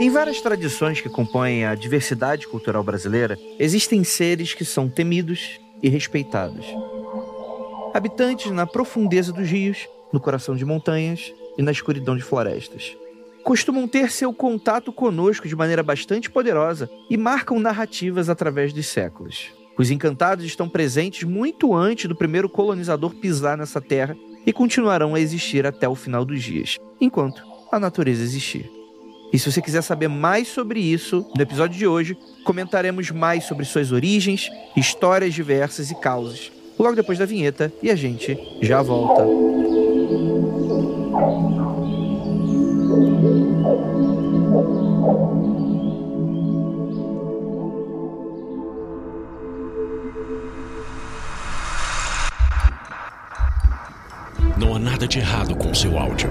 Em várias tradições que compõem a diversidade cultural brasileira, existem seres que são temidos e respeitados. Habitantes na profundeza dos rios, no coração de montanhas e na escuridão de florestas. Costumam ter seu contato conosco de maneira bastante poderosa e marcam narrativas através dos séculos. Os encantados estão presentes muito antes do primeiro colonizador pisar nessa terra e continuarão a existir até o final dos dias, enquanto a natureza existir. E se você quiser saber mais sobre isso, no episódio de hoje comentaremos mais sobre suas origens, histórias diversas e causas. Logo depois da vinheta e a gente já volta. Não há nada de errado com seu áudio.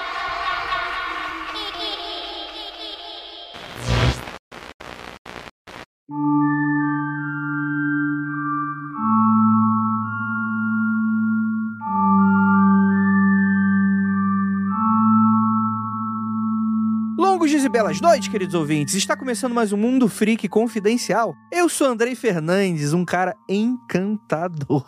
Belas noites, queridos ouvintes. Está começando mais um Mundo Freak Confidencial. Eu sou Andrei Fernandes, um cara encantador.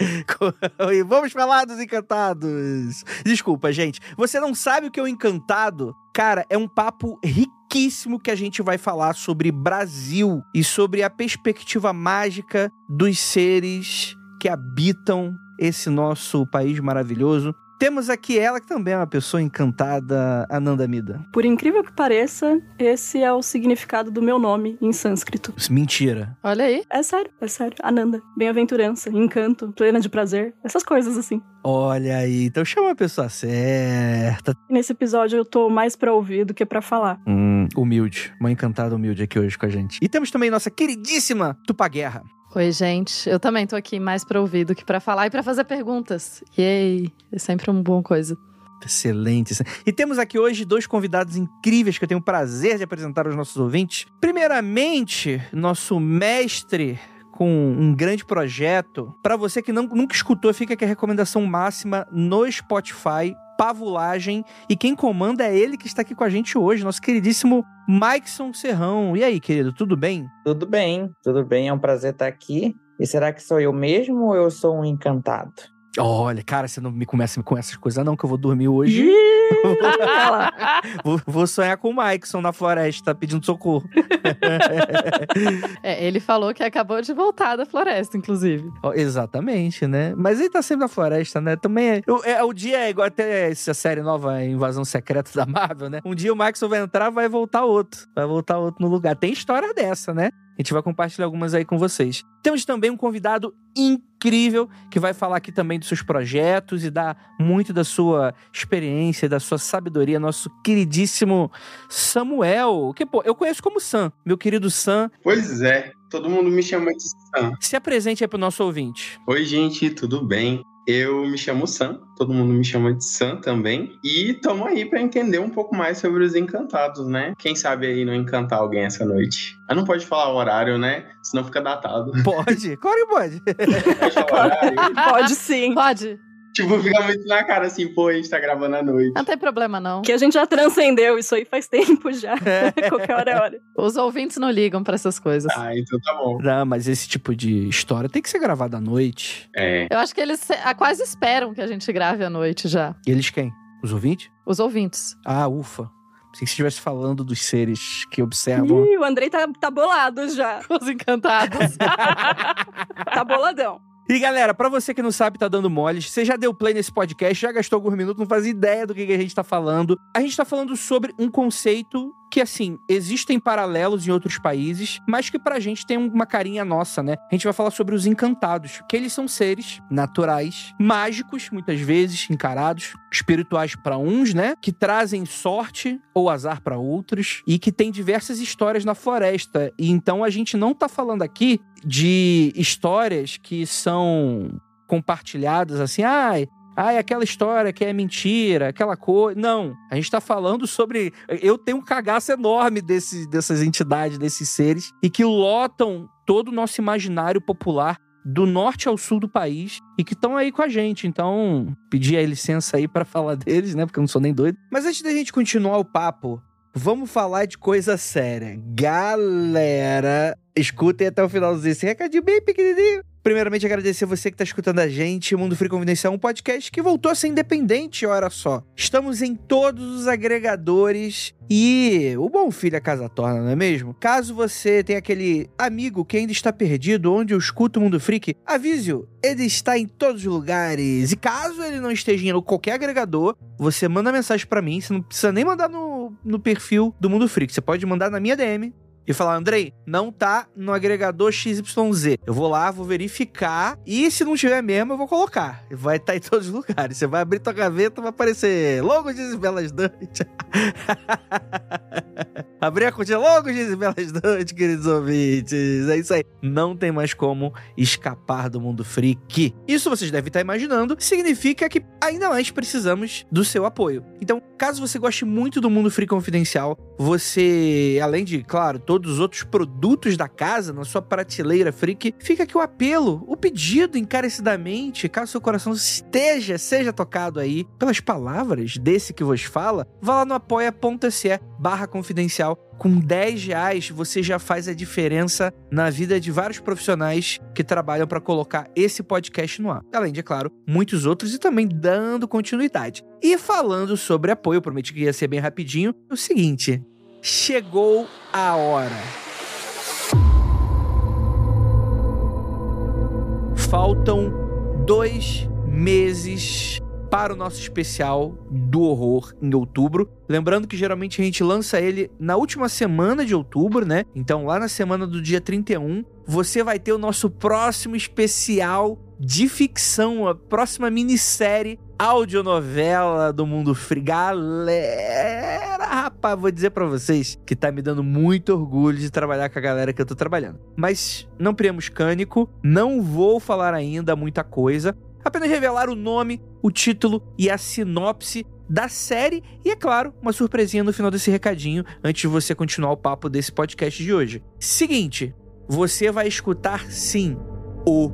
e vamos falar dos encantados. Desculpa, gente. Você não sabe o que é o encantado? Cara, é um papo riquíssimo que a gente vai falar sobre Brasil e sobre a perspectiva mágica dos seres que habitam esse nosso país maravilhoso. Temos aqui ela, que também é uma pessoa encantada, Ananda Mida. Por incrível que pareça, esse é o significado do meu nome em sânscrito. Mentira. Olha aí. É sério, é sério. Ananda. Bem-aventurança, encanto, plena de prazer. Essas coisas assim. Olha aí, então chama a pessoa certa. Nesse episódio eu tô mais pra ouvir do que pra falar. Hum, humilde. Uma encantada humilde aqui hoje com a gente. E temos também nossa queridíssima Tupaguerra. Oi, gente. Eu também tô aqui mais pra ouvir do que pra falar e pra fazer perguntas. Yay! É sempre uma boa coisa. Excelente. E temos aqui hoje dois convidados incríveis que eu tenho o prazer de apresentar aos nossos ouvintes. Primeiramente, nosso mestre com um grande projeto. Para você que não, nunca escutou, fica aqui a recomendação máxima no Spotify. Pavulagem. E quem comanda é ele que está aqui com a gente hoje, nosso queridíssimo Maikson Serrão. E aí, querido, tudo bem? Tudo bem, tudo bem. É um prazer estar aqui. E será que sou eu mesmo ou eu sou um encantado? Olha, cara, você não me começa com essas coisas, não, que eu vou dormir hoje. vou, vou, sonhar com o Maikson na floresta, pedindo socorro. é, ele falou que acabou de voltar da floresta, inclusive. Oh, exatamente, né? Mas ele tá sempre na floresta, né? Também é. É o dia é igual até essa série nova, Invasão Secreta da Marvel, né? Um dia o Maikson vai entrar, vai voltar outro. Vai voltar outro no lugar. Tem história dessa, né? A gente vai compartilhar algumas aí com vocês. Temos também um convidado incrível que vai falar aqui também dos seus projetos e dar muito da sua experiência, da sua sabedoria, nosso queridíssimo Samuel, que pô, eu conheço como Sam, meu querido Sam. Pois é, todo mundo me chama de Sam. Se apresente aí pro nosso ouvinte. Oi, gente, tudo bem? Eu me chamo Sam, todo mundo me chama de Sam também. E estamos aí para entender um pouco mais sobre os encantados, né? Quem sabe aí não encantar alguém essa noite. Mas não pode falar o horário, né? Senão fica datado. Pode, claro que pode. pode falar horário? Pode sim. Pode. Tipo, fica muito na cara assim, pô, a gente tá gravando à noite. Não tem problema, não. Que a gente já transcendeu isso aí faz tempo já. Qualquer hora é hora. Os ouvintes não ligam pra essas coisas. Ah, então tá bom. Não, mas esse tipo de história tem que ser gravada à noite. É. Eu acho que eles ah, quase esperam que a gente grave à noite já. E eles quem? Os ouvintes? Os ouvintes. Ah, ufa. Pensei que você estivesse falando dos seres que observam. Ih, o Andrei tá, tá bolado já. Os encantados. Tá boladão. E galera, pra você que não sabe, tá dando mole, você já deu play nesse podcast, já gastou alguns minutos, não faz ideia do que, que a gente tá falando. A gente tá falando sobre um conceito que, assim, existem paralelos em outros países, mas que pra gente tem uma carinha nossa, né? A gente vai falar sobre os encantados, que eles são seres naturais, mágicos, muitas vezes, encarados, espirituais pra uns, né? Que trazem sorte ou azar pra outros e que tem diversas histórias na floresta. E então a gente não tá falando aqui de histórias que são compartilhadas assim, ai, ai, aquela história que é mentira, aquela coisa. Não, a gente tá falando sobre. Eu tenho um cagaço enorme desse, dessas entidades, desses seres, e que lotam todo o nosso imaginário popular do norte ao sul do país e que estão aí com a gente. Então, pedi aí licença aí pra falar deles, né? Porque eu não sou nem doido. Mas antes da gente continuar o papo, vamos falar de coisa séria. Galera, escutem até o final desse recadinho bem pequenininho. Primeiramente, agradecer você que está escutando a gente. Mundo Free Confidencial é um podcast que voltou a ser independente, olha só. Estamos em todos os agregadores e o bom filho a casa torna, não é mesmo? Caso você tenha aquele amigo que ainda está perdido, onde eu escuto o Mundo Freak, avise-o. Ele está em todos os lugares. E caso ele não esteja em qualquer agregador, você manda mensagem para mim. Você não precisa nem mandar no, no perfil do Mundo Freak. Você pode mandar na minha DM e falar, Andrei, não tá no agregador XYZ. Eu vou lá, vou verificar e se não tiver mesmo, eu vou colocar. Vai estar em todos os lugares. Você vai abrir tua gaveta, vai aparecer logo de Belas Dante. Abrir a cortina logo de Belas Dante, queridos ouvintes. É isso aí. Não tem mais como escapar do mundo freak. Isso vocês devem estar imaginando, significa que ainda mais precisamos do seu apoio. Então, caso você goste muito do Mundo Free Confidencial, você, além de, claro, todos os outros produtos da casa na sua prateleira freak, fica aqui o apelo, o pedido encarecidamente, caso seu coração esteja, seja tocado aí pelas palavras desse que vos fala, vá lá no apoia.se barra confidencial. Com 10 reais você já faz a diferença na vida de vários profissionais que trabalham para colocar esse podcast no ar. Além de, é claro, muitos outros e também dando continuidade. E falando sobre apoio, prometi que ia ser bem rapidinho, é o seguinte: chegou a hora. Faltam dois meses para o nosso especial do horror em outubro. Lembrando que geralmente a gente lança ele na última semana de outubro, né? Então, lá na semana do dia 31, você vai ter o nosso próximo especial de ficção, a próxima minissérie audionovela do Mundo Free. Galera, rapaz, vou dizer pra vocês que tá me dando muito orgulho de trabalhar com a galera que eu tô trabalhando. Mas não priemos cânico, não vou falar ainda muita coisa, apenas revelar o nome, o título e a sinopse da série e, é claro, uma surpresinha no final desse recadinho antes de você continuar o papo desse podcast de hoje. Seguinte, você vai escutar sim o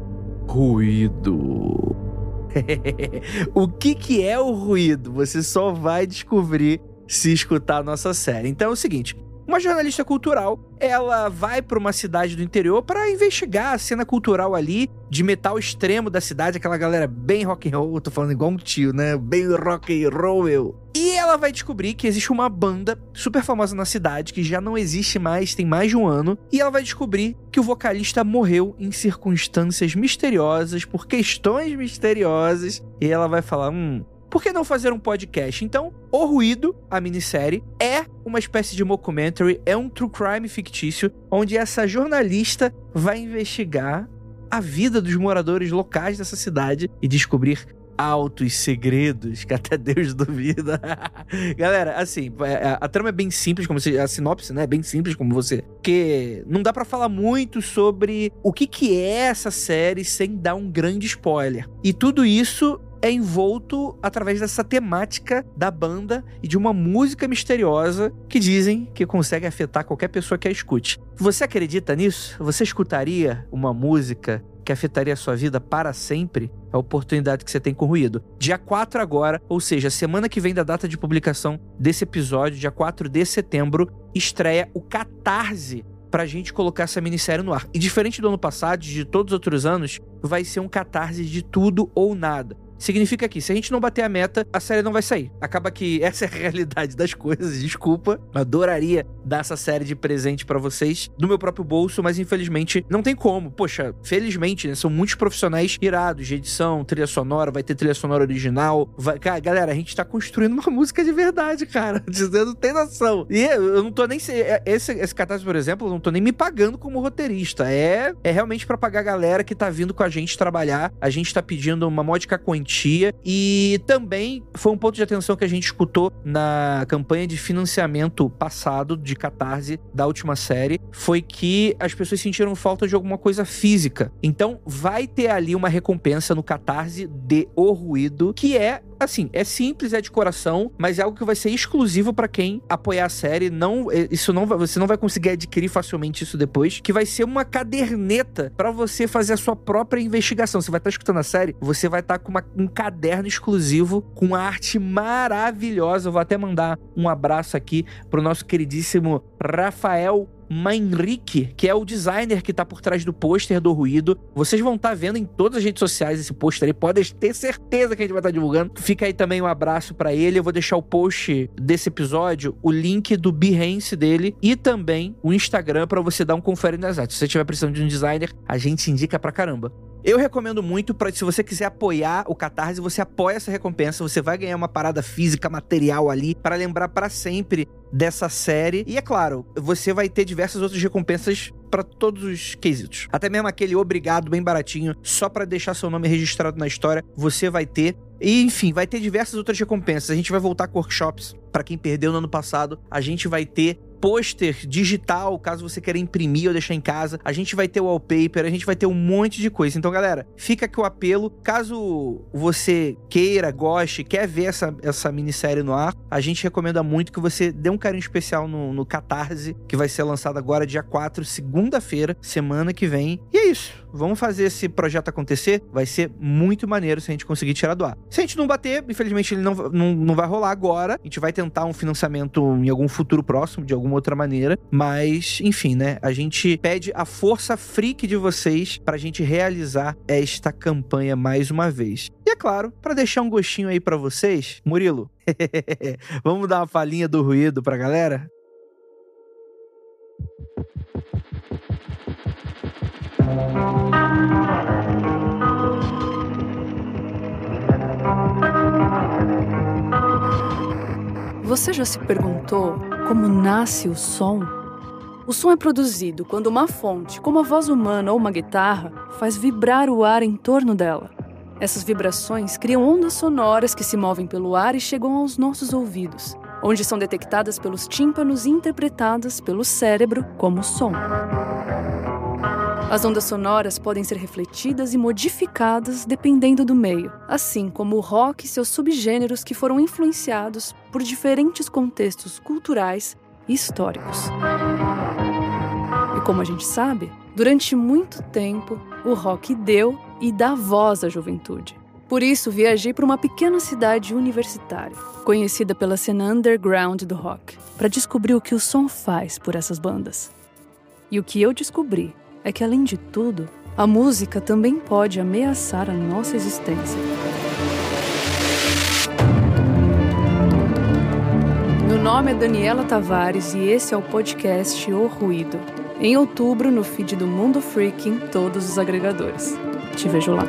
ruído. o que, que é o ruído? Você só vai descobrir se escutar a nossa série. Então é o seguinte: uma jornalista cultural, ela vai para uma cidade do interior para investigar a cena cultural ali de metal extremo da cidade, aquela galera bem rock and roll, tô falando igual um tio, né? Bem rock and roll. E ela vai descobrir que existe uma banda super famosa na cidade que já não existe mais, tem mais de um ano, e ela vai descobrir que o vocalista morreu em circunstâncias misteriosas, por questões misteriosas, e ela vai falar, hum, por que não fazer um podcast? Então, O Ruído, a minissérie, é uma espécie de mockumentary, é um true crime fictício, onde essa jornalista vai investigar a vida dos moradores locais dessa cidade e descobrir altos segredos que até Deus duvida. Galera, assim, a, a trama é bem simples, como você, a sinopse, né, é bem simples como você, porque não dá pra falar muito sobre o que que é essa série sem dar um grande spoiler. E tudo isso é envolto através dessa temática da banda e de uma música misteriosa que dizem que consegue afetar qualquer pessoa que a escute. Você acredita nisso? Você escutaria uma música que afetaria a sua vida para sempre? a oportunidade que você tem com o ruído. Dia 4 agora, ou seja, semana que vem da data de publicação desse episódio, dia 4 de setembro, estreia o Catarse pra gente colocar essa minissérie no ar. E diferente do ano passado, de todos os outros anos, vai ser um catarse de tudo ou nada. Significa que se a gente não bater a meta, a série não vai sair. Acaba que essa é a realidade das coisas, desculpa. Adoraria dar essa série de presente para vocês do meu próprio bolso, mas infelizmente não tem como. Poxa, felizmente, né, são muitos profissionais irados de edição, trilha sonora, vai ter trilha sonora original. Vai... Cara, galera, a gente tá construindo uma música de verdade, cara. Dizendo, tem noção. E eu não tô nem. É, esse, esse catarse, por exemplo, eu não tô nem me pagando como roteirista. É, é realmente para pagar a galera que tá vindo com a gente trabalhar. A gente tá pedindo uma módica quantia quantia. E também foi um ponto de atenção que a gente escutou na campanha de financiamento passado de Catarse da última série, foi que as pessoas sentiram falta de alguma coisa física. Então vai ter ali uma recompensa no Catarse de O Ruído, que é assim, é simples, é de coração, mas é algo que vai ser exclusivo para quem apoiar a série. Não, é, isso não, você não vai conseguir adquirir facilmente isso depois, que vai ser uma caderneta para você fazer a sua própria investigação. Você vai estar tá escutando a série, você vai estar tá com uma, um caderno exclusivo com arte maravilhosa. Eu vou até mandar um abraço aqui pro nosso queridíssimo Rafael Mainrique, que é o designer que tá por trás do pôster do Ruído. Vocês vão estar tá vendo em todas as redes sociais esse pôster aí, podem ter certeza que a gente vai estar tá divulgando. Fica aí também um abraço para ele. Eu vou deixar o post desse episódio, o link do Behance dele e também o Instagram para você dar um confere nas artes. Se você estiver precisando de um designer, a gente indica pra caramba. Eu recomendo muito para se você quiser apoiar o Catarse, você apoia essa recompensa, você vai ganhar uma parada física, material ali para lembrar para sempre dessa série. E é claro, você vai ter diversas outras recompensas para todos os quesitos. Até mesmo aquele obrigado bem baratinho, só para deixar seu nome registrado na história, você vai ter. E enfim, vai ter diversas outras recompensas. A gente vai voltar com workshops para quem perdeu no ano passado. A gente vai ter pôster digital, caso você queira imprimir ou deixar em casa. A gente vai ter wallpaper, a gente vai ter um monte de coisa. Então, galera, fica aqui o apelo. Caso você queira, goste, quer ver essa, essa minissérie no ar, a gente recomenda muito que você dê um carinho especial no, no Catarse, que vai ser lançado agora dia 4, segunda-feira, semana que vem. E é isso. Vamos fazer esse projeto acontecer. Vai ser muito maneiro se a gente conseguir tirar do ar. Se a gente não bater, infelizmente ele não, não, não vai rolar agora. A gente vai tentar um financiamento em algum futuro próximo, de alguma outra maneira. Mas, enfim, né? A gente pede a força freak de vocês pra gente realizar esta campanha mais uma vez. E é claro, para deixar um gostinho aí para vocês, Murilo, vamos dar uma palhinha do ruído pra galera? Você já se perguntou como nasce o som? O som é produzido quando uma fonte, como a voz humana ou uma guitarra, faz vibrar o ar em torno dela. Essas vibrações criam ondas sonoras que se movem pelo ar e chegam aos nossos ouvidos, onde são detectadas pelos tímpanos e interpretadas pelo cérebro como som. As ondas sonoras podem ser refletidas e modificadas dependendo do meio, assim como o rock e seus subgêneros que foram influenciados por diferentes contextos culturais e históricos. E como a gente sabe, durante muito tempo, o rock deu e dá voz à juventude. Por isso, viajei para uma pequena cidade universitária, conhecida pela cena underground do rock, para descobrir o que o som faz por essas bandas. E o que eu descobri é que, além de tudo, a música também pode ameaçar a nossa existência. Meu nome é Daniela Tavares e esse é o podcast O Ruído. Em outubro, no feed do Mundo Freak em todos os agregadores. Te vejo lá.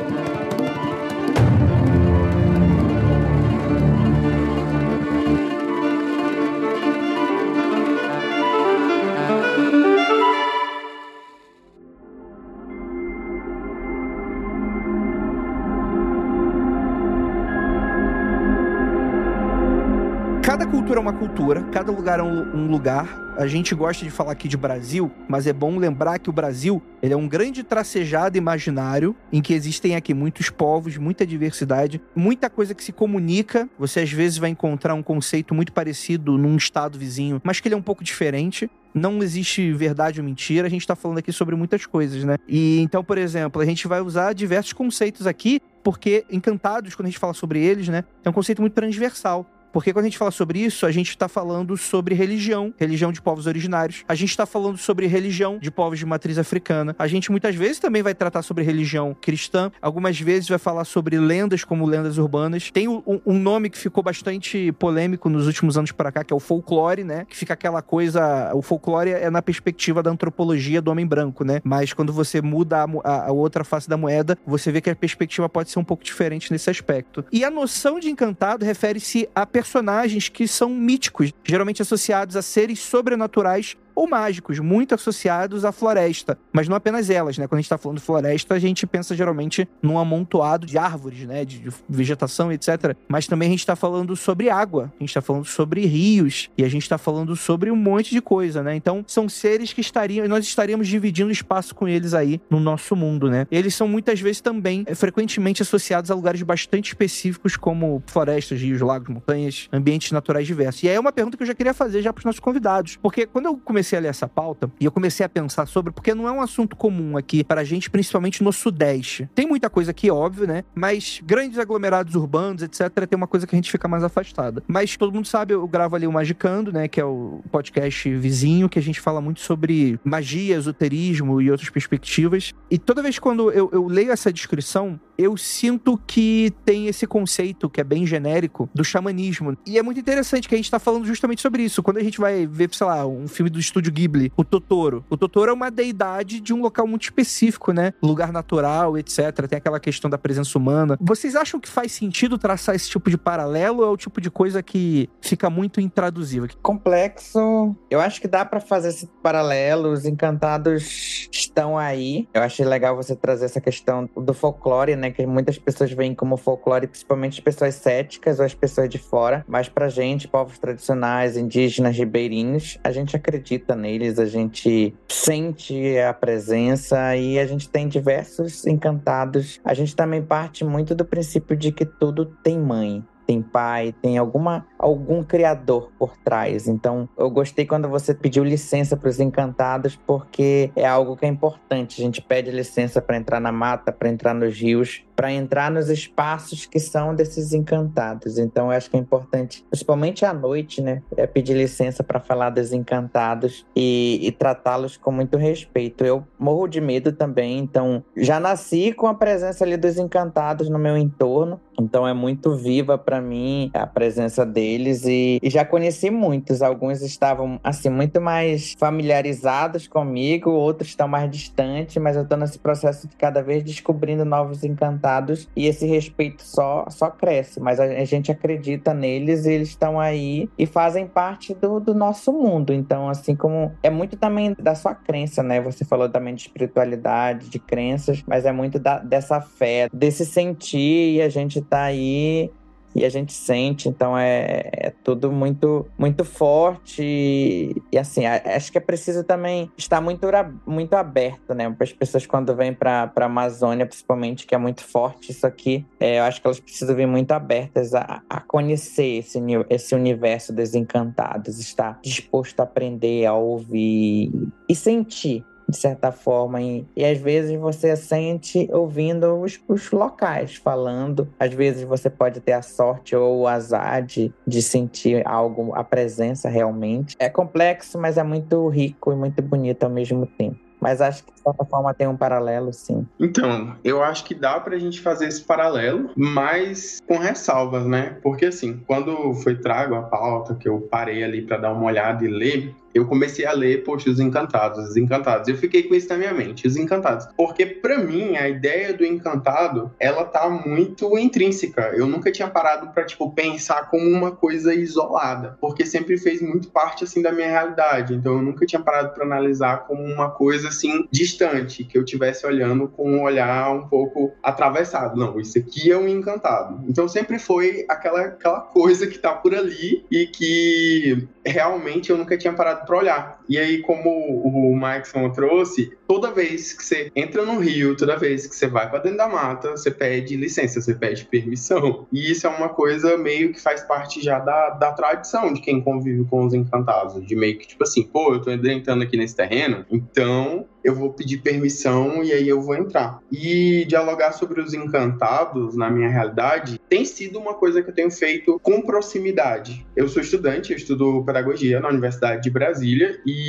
Uma cultura, cada lugar é um, lugar. A gente gosta de falar aqui de Brasil, mas é bom lembrar que o Brasil ele é um grande tracejado imaginário em que existem aqui muitos povos, muita diversidade, muita coisa que se comunica. Você às vezes vai encontrar um conceito muito parecido num estado vizinho, mas que ele é um pouco diferente. não existe verdade ou mentira, a gente tá falando aqui sobre muitas coisas, né? E então, por exemplo, a gente vai usar diversos conceitos aqui, porque encantados, quando a gente fala sobre eles, né, é um conceito muito transversal. Porque quando a gente fala sobre isso, a gente está falando sobre religião, religião de povos originários. A gente está falando sobre religião de povos de matriz africana. A gente muitas vezes também vai tratar sobre religião cristã. Algumas vezes vai falar sobre lendas, como lendas urbanas. Tem um, um nome que ficou bastante polêmico nos últimos anos para cá, que é o folclore, né? Que fica aquela coisa. O folclore é na perspectiva da antropologia do homem branco, né? Mas quando você muda a, a, outra face da moeda, você vê que a perspectiva pode ser um pouco diferente nesse aspecto. E a noção de encantado refere-se a personagens que são míticos, geralmente associados a seres sobrenaturais ou mágicos, muito associados à floresta. Mas não apenas elas, né? Quando a gente tá falando floresta, a gente pensa geralmente num amontoado de árvores, né? De, vegetação, etc. Mas também a gente tá falando sobre água, a gente tá falando sobre rios, e a gente tá falando sobre um monte de coisa, né? Então, são seres que estariam, nós estaríamos dividindo espaço com eles aí no nosso mundo, né? Eles são muitas vezes também é, frequentemente associados a lugares bastante específicos, como florestas, rios, lagos, montanhas, ambientes naturais diversos. E aí é uma pergunta que eu já queria fazer já pros nossos convidados, porque quando eu comecei comecei a ler essa pauta e eu comecei a pensar sobre, porque não é um assunto comum aqui para a gente, principalmente no Sudeste. Tem muita coisa aqui, óbvio, né? Mas grandes aglomerados urbanos, etc., tem uma coisa que a gente fica mais afastada. Mas todo mundo sabe, eu gravo ali o Magicando, né? Que é o podcast vizinho, que a gente fala muito sobre magia, esoterismo e outras perspectivas. E toda vez quando eu, eu leio essa descrição, eu sinto que tem esse conceito que é bem genérico do xamanismo. E é muito interessante que a gente tá falando justamente sobre isso. Quando a gente vai ver, sei lá, um filme do estúdio Ghibli, o Totoro. O Totoro é uma deidade de um local muito específico, né? Lugar natural, etc. Tem aquela questão da presença humana. Vocês acham que faz sentido traçar esse tipo de paralelo ou é o tipo de coisa que fica muito intraduzível? Complexo. Eu acho que dá para fazer esse paralelo. Os encantados estão aí. Eu achei legal você trazer essa questão do folclore, né? Que muitas pessoas veem como folclore, principalmente as pessoas céticas ou as pessoas de fora. Mas pra gente, povos tradicionais, indígenas, ribeirinhos, a gente acredita neles, a gente sente a presença e a gente tem diversos encantados. A gente também parte muito do princípio de que tudo tem mãe tem pai, tem alguma algum criador por trás. Então, eu gostei quando você pediu licença para os encantados, porque é algo que é importante. A gente pede licença para entrar na mata, para entrar nos rios, para entrar nos espaços que são desses encantados. Então, eu acho que é importante, principalmente à noite, né, é pedir licença para falar dos encantados e, e tratá-los com muito respeito. Eu morro de medo também, então já nasci com a presença ali dos encantados no meu entorno. Então é muito viva para mim a presença deles e, e, já conheci muitos. Alguns estavam assim muito mais familiarizados comigo, outros estão mais distantes, mas eu tô nesse processo de cada vez descobrindo novos encantados e esse respeito só só cresce. Mas a, a gente acredita neles e eles estão aí e fazem parte do, do nosso mundo. Então assim como é muito também da sua crença, né? Você falou também de espiritualidade, de crenças, mas é muito da, dessa fé, desse sentir e a gente tá aí e a gente sente, então é, é tudo muito muito forte e, e assim, acho que é preciso também estar muito, muito aberto, né, para as pessoas quando vêm para a Amazônia, principalmente, que é muito forte isso aqui, é, eu acho que elas precisam vir muito abertas a, a conhecer esse, esse universo dos encantados, estar disposto a aprender, a ouvir e sentir de certa forma. E, e às vezes você sente ouvindo os, os, locais falando. Às vezes você pode ter a sorte ou o azar de, de sentir algo, a presença realmente. É complexo, mas é muito rico e muito bonito ao mesmo tempo. Mas acho que de certa forma tem um paralelo, sim. Então, eu acho que dá pra gente fazer esse paralelo, mas com ressalvas, né? Porque assim, quando foi trago a pauta, que eu parei ali para dar uma olhada e ler, eu comecei a ler, poxa, os encantados, os encantados. Eu fiquei com isso na minha mente, os encantados. Porque para mim, a ideia do encantado, ela tá muito intrínseca. Eu nunca tinha parado para tipo pensar como uma coisa isolada, porque sempre fez muito parte assim da minha realidade. Então eu nunca tinha parado para analisar como uma coisa assim distante, que eu tivesse olhando com um olhar um pouco atravessado. Não, isso aqui é um encantado. Então sempre foi aquela aquela coisa que tá por ali e que realmente eu nunca tinha parado para olhar. E aí, como o Maxon trouxe, toda vez que você entra no rio, toda vez que você vai para dentro da mata, você pede licença, você pede permissão. E isso é uma coisa meio que faz parte já da, da tradição de quem convive com os encantados. De meio que, tipo assim, pô, eu tô entrando aqui nesse terreno, então eu vou pedir permissão e aí eu vou entrar. E dialogar sobre os encantados, na minha realidade, tem sido uma coisa que eu tenho feito com proximidade. Eu sou estudante, eu estudo pedagogia na Universidade de Brasília e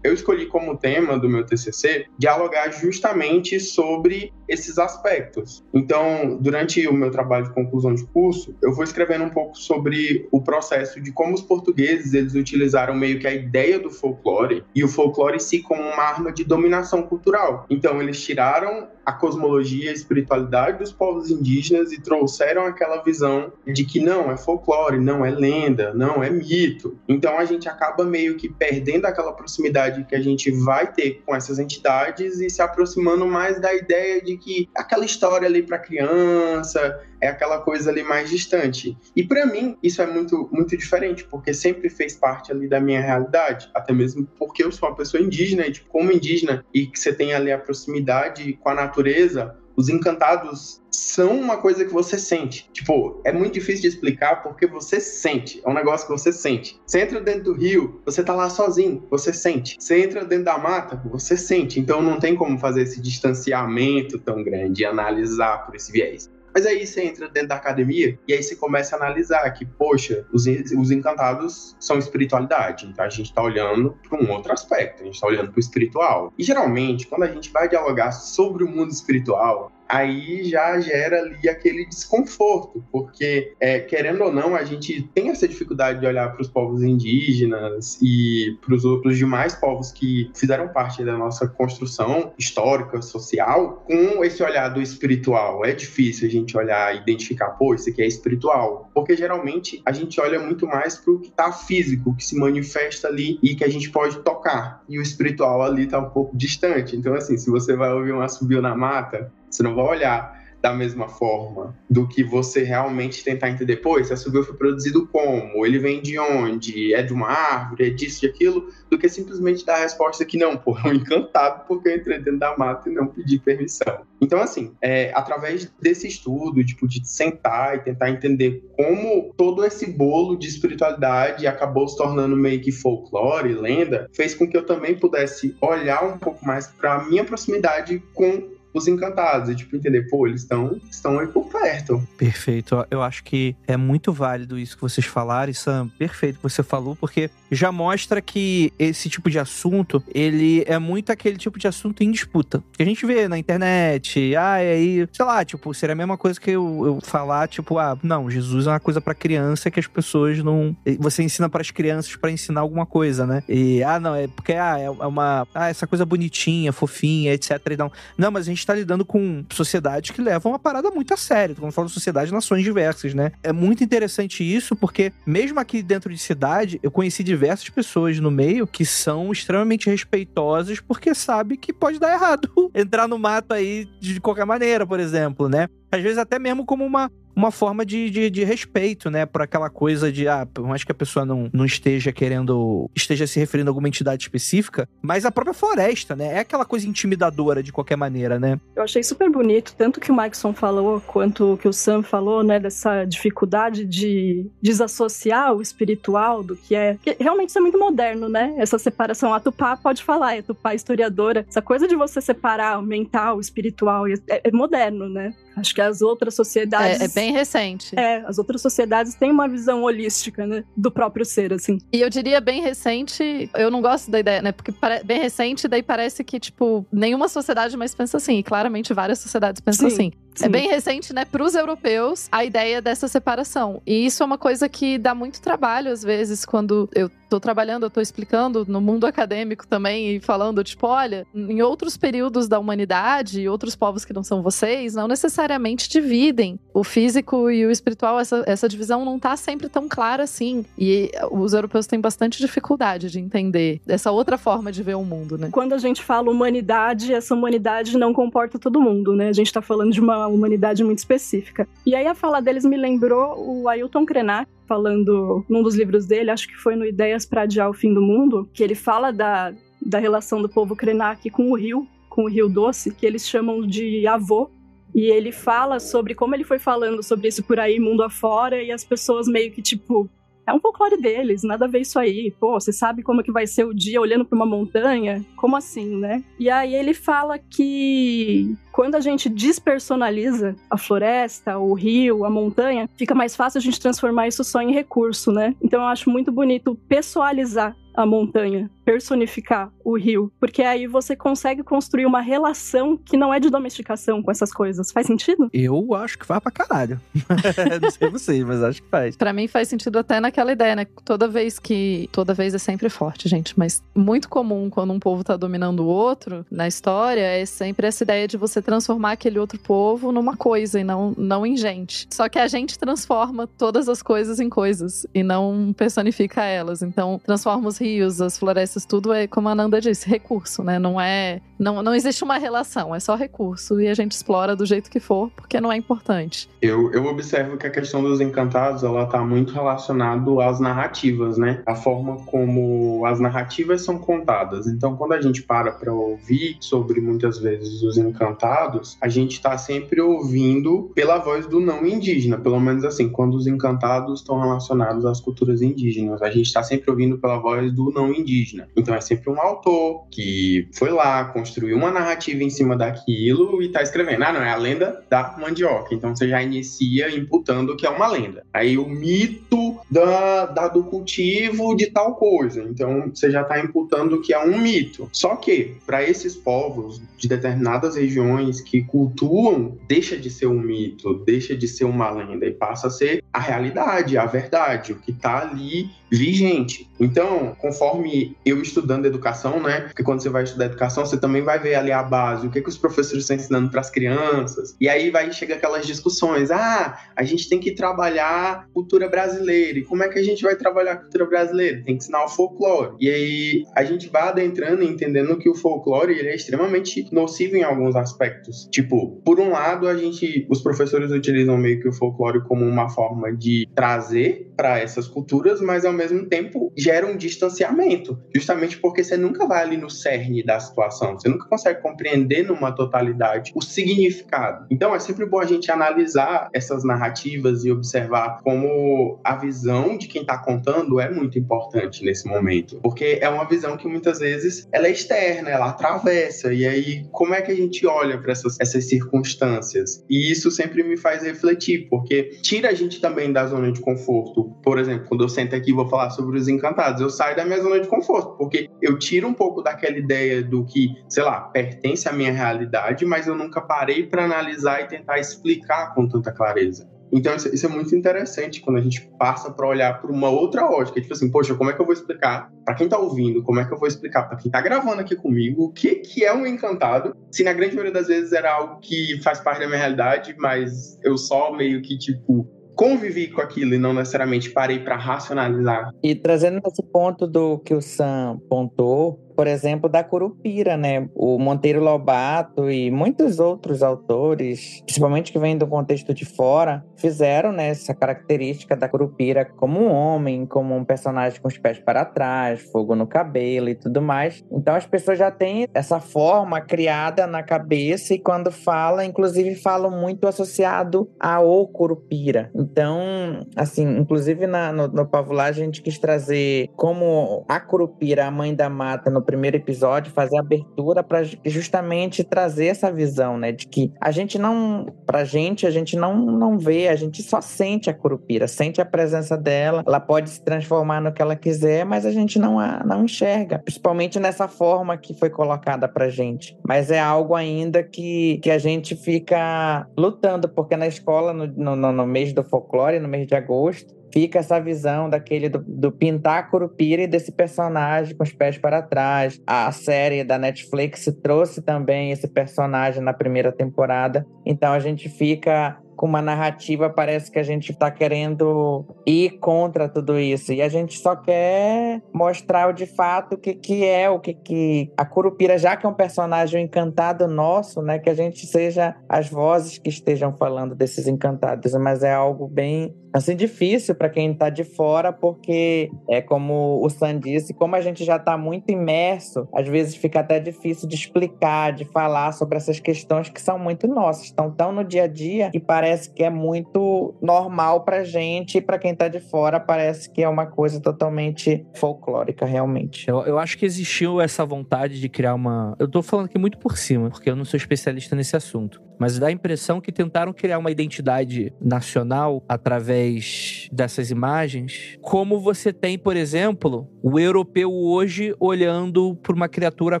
eu escolhi como tema do meu TCC dialogar justamente sobre esses aspectos. Então, durante o meu trabalho de conclusão de curso, eu vou escrevendo um pouco sobre o processo de como os portugueses eles utilizaram meio que a ideia do folclore e o folclore em si como uma arma de dominação cultural. Então, eles tiraram a cosmologia, a espiritualidade dos povos indígenas e trouxeram aquela visão de que não é folclore, não é lenda, não é mito. Então a gente acaba meio que perdendo aquela proximidade que a gente vai ter com essas entidades e se aproximando mais da ideia de que aquela história ali para criança é aquela coisa ali mais distante. E para mim isso é muito muito diferente, porque sempre fez parte ali da minha realidade, até mesmo porque eu sou uma pessoa indígena e tipo, como indígena e que você tem ali a proximidade com a natureza os encantados são uma coisa que você sente. Tipo, é muito difícil de explicar porque você sente. É um negócio que você sente. Você entra dentro do rio, você tá lá sozinho, você sente. Você entra dentro da mata, você sente. Então não tem como fazer esse distanciamento tão grande e analisar por esse viés. Mas aí você entra dentro da academia e aí você começa a analisar que, poxa, os, os encantados são espiritualidade. Então a gente está olhando para um outro aspecto, a gente está olhando para o espiritual. E geralmente, quando a gente vai dialogar sobre o mundo espiritual, aí já gera ali aquele desconforto, porque, é, querendo ou não, a gente tem essa dificuldade de olhar para os povos indígenas e para os outros demais povos que fizeram parte da nossa construção histórica, social, com esse olhar do espiritual. É difícil a gente olhar e identificar, pô, isso aqui é espiritual, porque geralmente a gente olha muito mais para o que está físico, que se manifesta ali e que a gente pode tocar, e o espiritual ali está um pouco distante. Então, assim, se você vai ouvir um assobio na mata, você não vai olhar da mesma forma do que você realmente tentar entender, pô, esse assobio foi produzido como, ele vem de onde, é de uma árvore, é disso, de aquilo, do que simplesmente dar a resposta que não, pô, um encantado porque eu entrei dentro da mata e não pedi permissão. Então, assim, é, através desse estudo, tipo, de sentar e tentar entender como todo esse bolo de espiritualidade acabou se tornando meio que folclore, lenda, fez com que eu também pudesse olhar um pouco mais para minha proximidade com os encantados e, tipo, entender, pô, eles estão estão aí por perto. Perfeito. Eu acho que é muito válido isso que vocês falaram, Sam. Perfeito que você falou, porque já mostra que esse tipo de assunto, ele é muito aquele tipo de assunto em disputa. Que a gente vê na internet, ah, e aí, sei lá, tipo, seria a mesma coisa que eu, eu falar, tipo, ah, não, Jesus é uma coisa para criança que as pessoas não. Você ensina para as crianças para ensinar alguma coisa, né? E, ah, não, é porque, ah, é uma. Ah, essa coisa bonitinha, fofinha, etc. E não. Não, mas a gente tá lidando com sociedades que levam uma parada muito a sério. Quando falo sociedade de nações diversas, né? É muito interessante isso, porque mesmo aqui dentro de cidade, eu conheci diversas pessoas no meio que são extremamente respeitosas porque sabe que pode dar errado entrar no mato aí de qualquer maneira, por exemplo, né? Às vezes até mesmo como uma uma forma de, de, de, respeito, né? Por aquela coisa de, ah, por mais que a pessoa não, não esteja querendo, esteja se referindo a alguma entidade específica, mas a própria floresta, né? É aquela coisa intimidadora de qualquer maneira, né? Eu achei super bonito, tanto que o Maxson falou quanto que o Sam falou, né? Dessa dificuldade de desassociar o espiritual do que é. Que realmente isso é muito moderno, né? Essa separação. A Tupá pode falar, a Tupá historiadora. Essa coisa de você separar o mental, o espiritual, é, é moderno, né? Acho que as outras sociedades. É, é, bem recente. É, as outras sociedades têm uma visão holística, né? Do próprio ser, assim. E eu diria bem recente, eu não gosto da ideia, né? Porque bem recente, daí parece que, tipo, nenhuma sociedade mais pensa assim. E claramente várias sociedades pensam Sim. assim. É Sim. É bem recente, né, para os europeus, a ideia dessa separação. E isso é uma coisa que dá muito trabalho, às vezes, quando eu tô trabalhando, eu tô explicando no mundo acadêmico também e falando, tipo, olha, em outros períodos da humanidade, outros povos que não são vocês, não necessariamente dividem o físico e o espiritual. Essa, essa divisão não tá sempre tão clara assim. E os europeus têm bastante dificuldade de entender essa outra forma de ver o mundo, né? Quando a gente fala humanidade, essa humanidade não comporta todo mundo, né? A gente tá falando de uma humanidade muito específica. E aí a fala deles me lembrou o Ailton Krenak falando num dos livros dele, acho que foi no Ideias para Adiar o Fim do Mundo, que ele fala da, da relação do povo Krenak com o rio, com o Rio Doce, que eles chamam de avô, e ele fala sobre como ele foi falando sobre isso por aí, mundo afora, e as pessoas meio que tipo, é um folclore deles, nada a ver isso aí. Pô, você sabe como que vai ser o dia olhando para uma montanha? Como assim, né? E aí ele fala que quando a gente despersonaliza a floresta, o rio, a montanha, fica mais fácil a gente transformar isso só em recurso, né? Então eu acho muito bonito pessoalizar a montanha, personificar o rio, porque aí você consegue construir uma relação que não é de domesticação com essas coisas. Faz sentido? Eu acho que faz pra caralho. não sei vocês, mas acho que faz. Para mim faz sentido até naquela ideia, né? Toda vez que. Toda vez é sempre forte, gente, mas muito comum quando um povo tá dominando o outro na história é sempre essa ideia de você transformar aquele outro povo numa coisa e não, não em gente. Só que a gente transforma todas as coisas em coisas e não personifica elas. Então, transforma os rios, as florestas, tudo é, como a Nanda disse, recurso, né? Não é. Não, não existe uma relação, é só recurso. E a gente explora do jeito que for, porque não é importante. Eu, eu observo que a questão dos encantados, ela tá muito relacionado às narrativas, né? A forma como as narrativas são contadas. Então, quando a gente para para ouvir sobre muitas vezes os encantados, a gente está sempre ouvindo pela voz do não indígena, pelo menos assim, quando os encantados estão relacionados às culturas indígenas, a gente está sempre ouvindo pela voz do não indígena. Então é sempre um autor que foi lá, construiu uma narrativa em cima daquilo e está escrevendo. Ah, não, é a lenda da mandioca. Então você já inicia imputando que é uma lenda. Aí o mito da, da do cultivo de tal coisa. Então você já está imputando que é um mito. Só que, para esses povos de determinadas regiões que cultuam, deixa de ser um mito, deixa de ser uma lenda e passa a ser a realidade, a verdade, o que está ali vigente. Então, conforme eu estudando educação, né? Porque quando você vai estudar educação, você também vai ver ali a base, o que, que os professores estão ensinando para as crianças. E aí vai chegar aquelas discussões: ah, a gente tem que trabalhar cultura brasileira. E como é que a gente vai trabalhar cultura brasileira? Tem que ensinar o folclore. E aí a gente vai adentrando e entendendo que o folclore ele é extremamente nocivo em alguns aspectos. Tipo, por um lado, a gente, os professores utilizam meio que o folclore como uma forma de trazer para essas culturas, mas ao mesmo tempo gera um distanciamento, justamente porque você nunca vai ali no cerne da situação, você nunca consegue compreender numa totalidade o significado. Então é sempre bom a gente analisar essas narrativas e observar como a visão de quem está contando é muito importante nesse momento, porque é uma visão que muitas vezes ela é externa, ela atravessa e aí como é que a gente olha para essas, essas circunstâncias? E isso sempre me faz refletir, porque tira a gente também da zona de conforto. Por exemplo, quando eu sento aqui e vou falar sobre os encantados. Eu saio da minha zona de conforto, porque eu tiro um pouco daquela ideia do que, sei lá, pertence à minha realidade, mas eu nunca parei para analisar e tentar explicar com tanta clareza. Então isso, é muito interessante quando a gente passa para olhar por uma outra ótica, tipo assim, poxa, como é que eu vou explicar para quem tá ouvindo, como é que eu vou explicar para quem tá gravando aqui comigo o que que é um encantado, se na grande maioria das vezes era algo que faz parte da minha realidade, mas eu só meio que tipo convivi com aquilo e não necessariamente parei para racionalizar. E trazendo esse ponto do que o Sam pontou, por exemplo, da Curupira, né? O Monteiro Lobato e muitos outros autores, principalmente que vêm do contexto de fora, fizeram né, essa característica da Curupira como um homem, como um personagem com os pés para trás, fogo no cabelo e tudo mais. Então as pessoas já têm essa forma criada na cabeça e quando fala, inclusive falam muito associado a o Curupira. Então, assim, inclusive na, no, no Pavulá a gente quis trazer como a Curupira, a mãe da mata, no primeiro episódio, fazer a abertura para justamente trazer essa visão, né? De que a gente não, pra gente, a gente não, não vê, a gente só sente a curupira, sente a presença dela, ela pode se transformar no que ela quiser, mas a gente não, a, não enxerga, principalmente nessa forma que foi colocada pra gente. Mas é algo ainda que, que a gente fica lutando, porque na escola, no, no, no mês do folclore, no mês de agosto, fica essa visão daquele do, do pintar Curupira e desse personagem com os pés para trás. A série da Netflix trouxe também esse personagem na primeira temporada. Então a gente fica com uma narrativa, parece que a gente está querendo ir contra tudo isso. E a gente só quer mostrar de fato o que, que é, o que, que. A Curupira, já que é um personagem encantado nosso, né? Que a gente seja as vozes que estejam falando desses encantados. Mas é algo bem assim difícil para quem está de fora, porque é como o Sam disse, como a gente já está muito imerso, às vezes fica até difícil de explicar, de falar sobre essas questões que são muito nossas, estão tão no dia a dia que parece que é muito normal para gente e para quem está de fora parece que é uma coisa totalmente folclórica realmente. Eu, eu acho que existiu essa vontade de criar uma, eu tô falando aqui muito por cima, porque eu não sou especialista nesse assunto, mas dá a impressão que tentaram criar uma identidade nacional através dessas imagens, como você tem, por exemplo, o europeu hoje olhando por uma criatura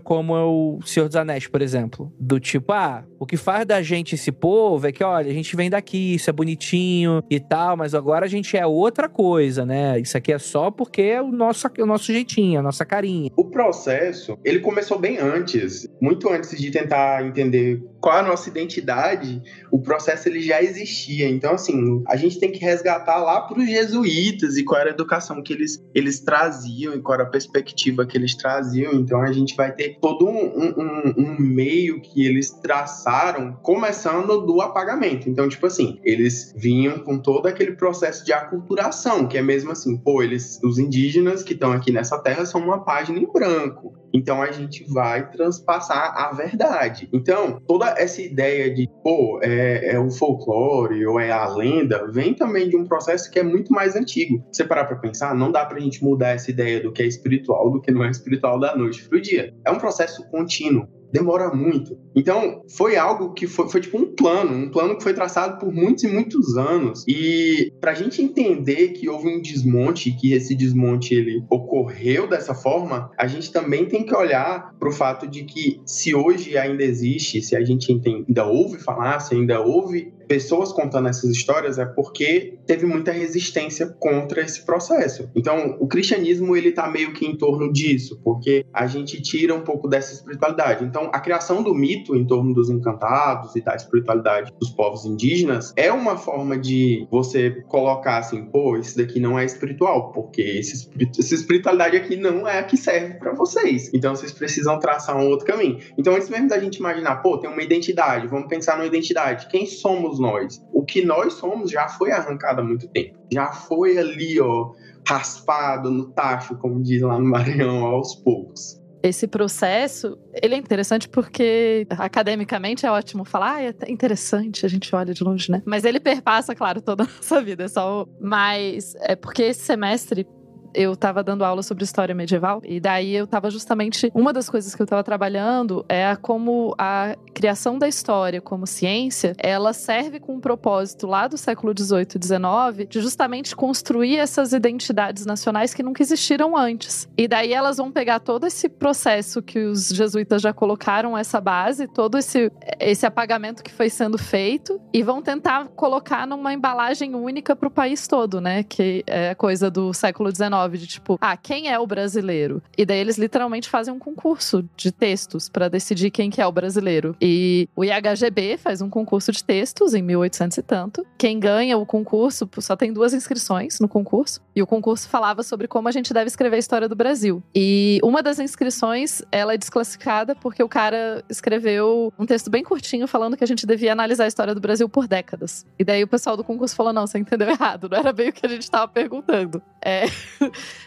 como é o Senhor dos Anéis, por exemplo. Do tipo, ah, o que faz da gente esse povo é que, olha, a gente vem daqui, isso é bonitinho e tal, mas agora a gente é outra coisa, né? Isso aqui é só porque é o nosso, o nosso jeitinho, a nossa carinha. O processo, ele começou bem antes, muito antes de tentar entender qual a nossa identidade, o processo ele já existia. Então, assim, a gente tem que resgatar lá para os jesuítas e qual era a educação que eles, eles traziam e qual era a perspectiva que eles traziam. Então, a gente vai ter todo um, um, um meio que eles traçaram, começando do apagamento. Então, tipo assim, eles vinham com todo aquele processo de aculturação, que é mesmo assim, pô, eles, os indígenas que estão aqui nessa terra são uma página em branco. Então a gente vai transpassar a verdade. Então, toda essa ideia de, pô, é, é o folclore ou é a lenda, vem também de um processo que é muito mais antigo. Você parar pra pensar, não dá pra gente mudar essa ideia do que é espiritual, do que não é espiritual da noite pro dia. É um processo contínuo demora muito. Então, foi algo que foi, foi, tipo um plano, um plano que foi traçado por muitos e muitos anos. E para a gente entender que houve um desmonte, que esse desmonte ele ocorreu dessa forma, a gente também tem que olhar para o fato de que se hoje ainda existe, se a gente ainda ouve falar, se ainda ouve pessoas contando essas histórias é porque teve muita resistência contra esse processo. Então, o cristianismo ele tá meio que em torno disso, porque a gente tira um pouco dessa espiritualidade. Então, a criação do mito em torno dos encantados e da espiritualidade dos povos indígenas é uma forma de você colocar assim, pô, isso daqui não é espiritual, porque esse, essa espiritualidade aqui não é a que serve para vocês. Então, vocês precisam traçar um outro caminho. Então, antes mesmo da gente imaginar, pô, tem uma identidade, vamos pensar numa identidade. Quem somos nós. O que nós somos já foi arrancado há muito tempo. Já foi ali, ó, raspado no tacho, como diz lá no Maranhão, aos poucos. Esse processo, ele é interessante porque academicamente é ótimo falar, ah, é interessante, a gente olha de longe, né? Mas ele perpassa, claro, toda a nossa vida, é só o... Mas é porque esse semestre eu estava dando aula sobre história medieval e daí eu estava justamente uma das coisas que eu estava trabalhando é como a criação da história como ciência ela serve com um propósito lá do século 18 e 19 de justamente construir essas identidades nacionais que nunca existiram antes. E daí elas vão pegar todo esse processo que os jesuítas já colocaram essa base todo esse esse apagamento que foi sendo feito e vão tentar colocar numa embalagem única para o país todo né? Que é coisa do século 19 de tipo, ah, quem é o brasileiro? E daí eles literalmente fazem um concurso de textos para decidir quem que é o brasileiro. E o IHGB faz um concurso de textos em 1800 e tanto. Quem ganha o concurso, só tem duas inscrições no concurso. E o concurso falava sobre como a gente deve escrever a história do Brasil. E uma das inscrições, ela é desclassificada porque o cara escreveu um texto bem curtinho falando que a gente devia analisar a história do Brasil por décadas. E daí o pessoal do concurso falou: não, você entendeu errado, não era bem o que a gente estava perguntando. É.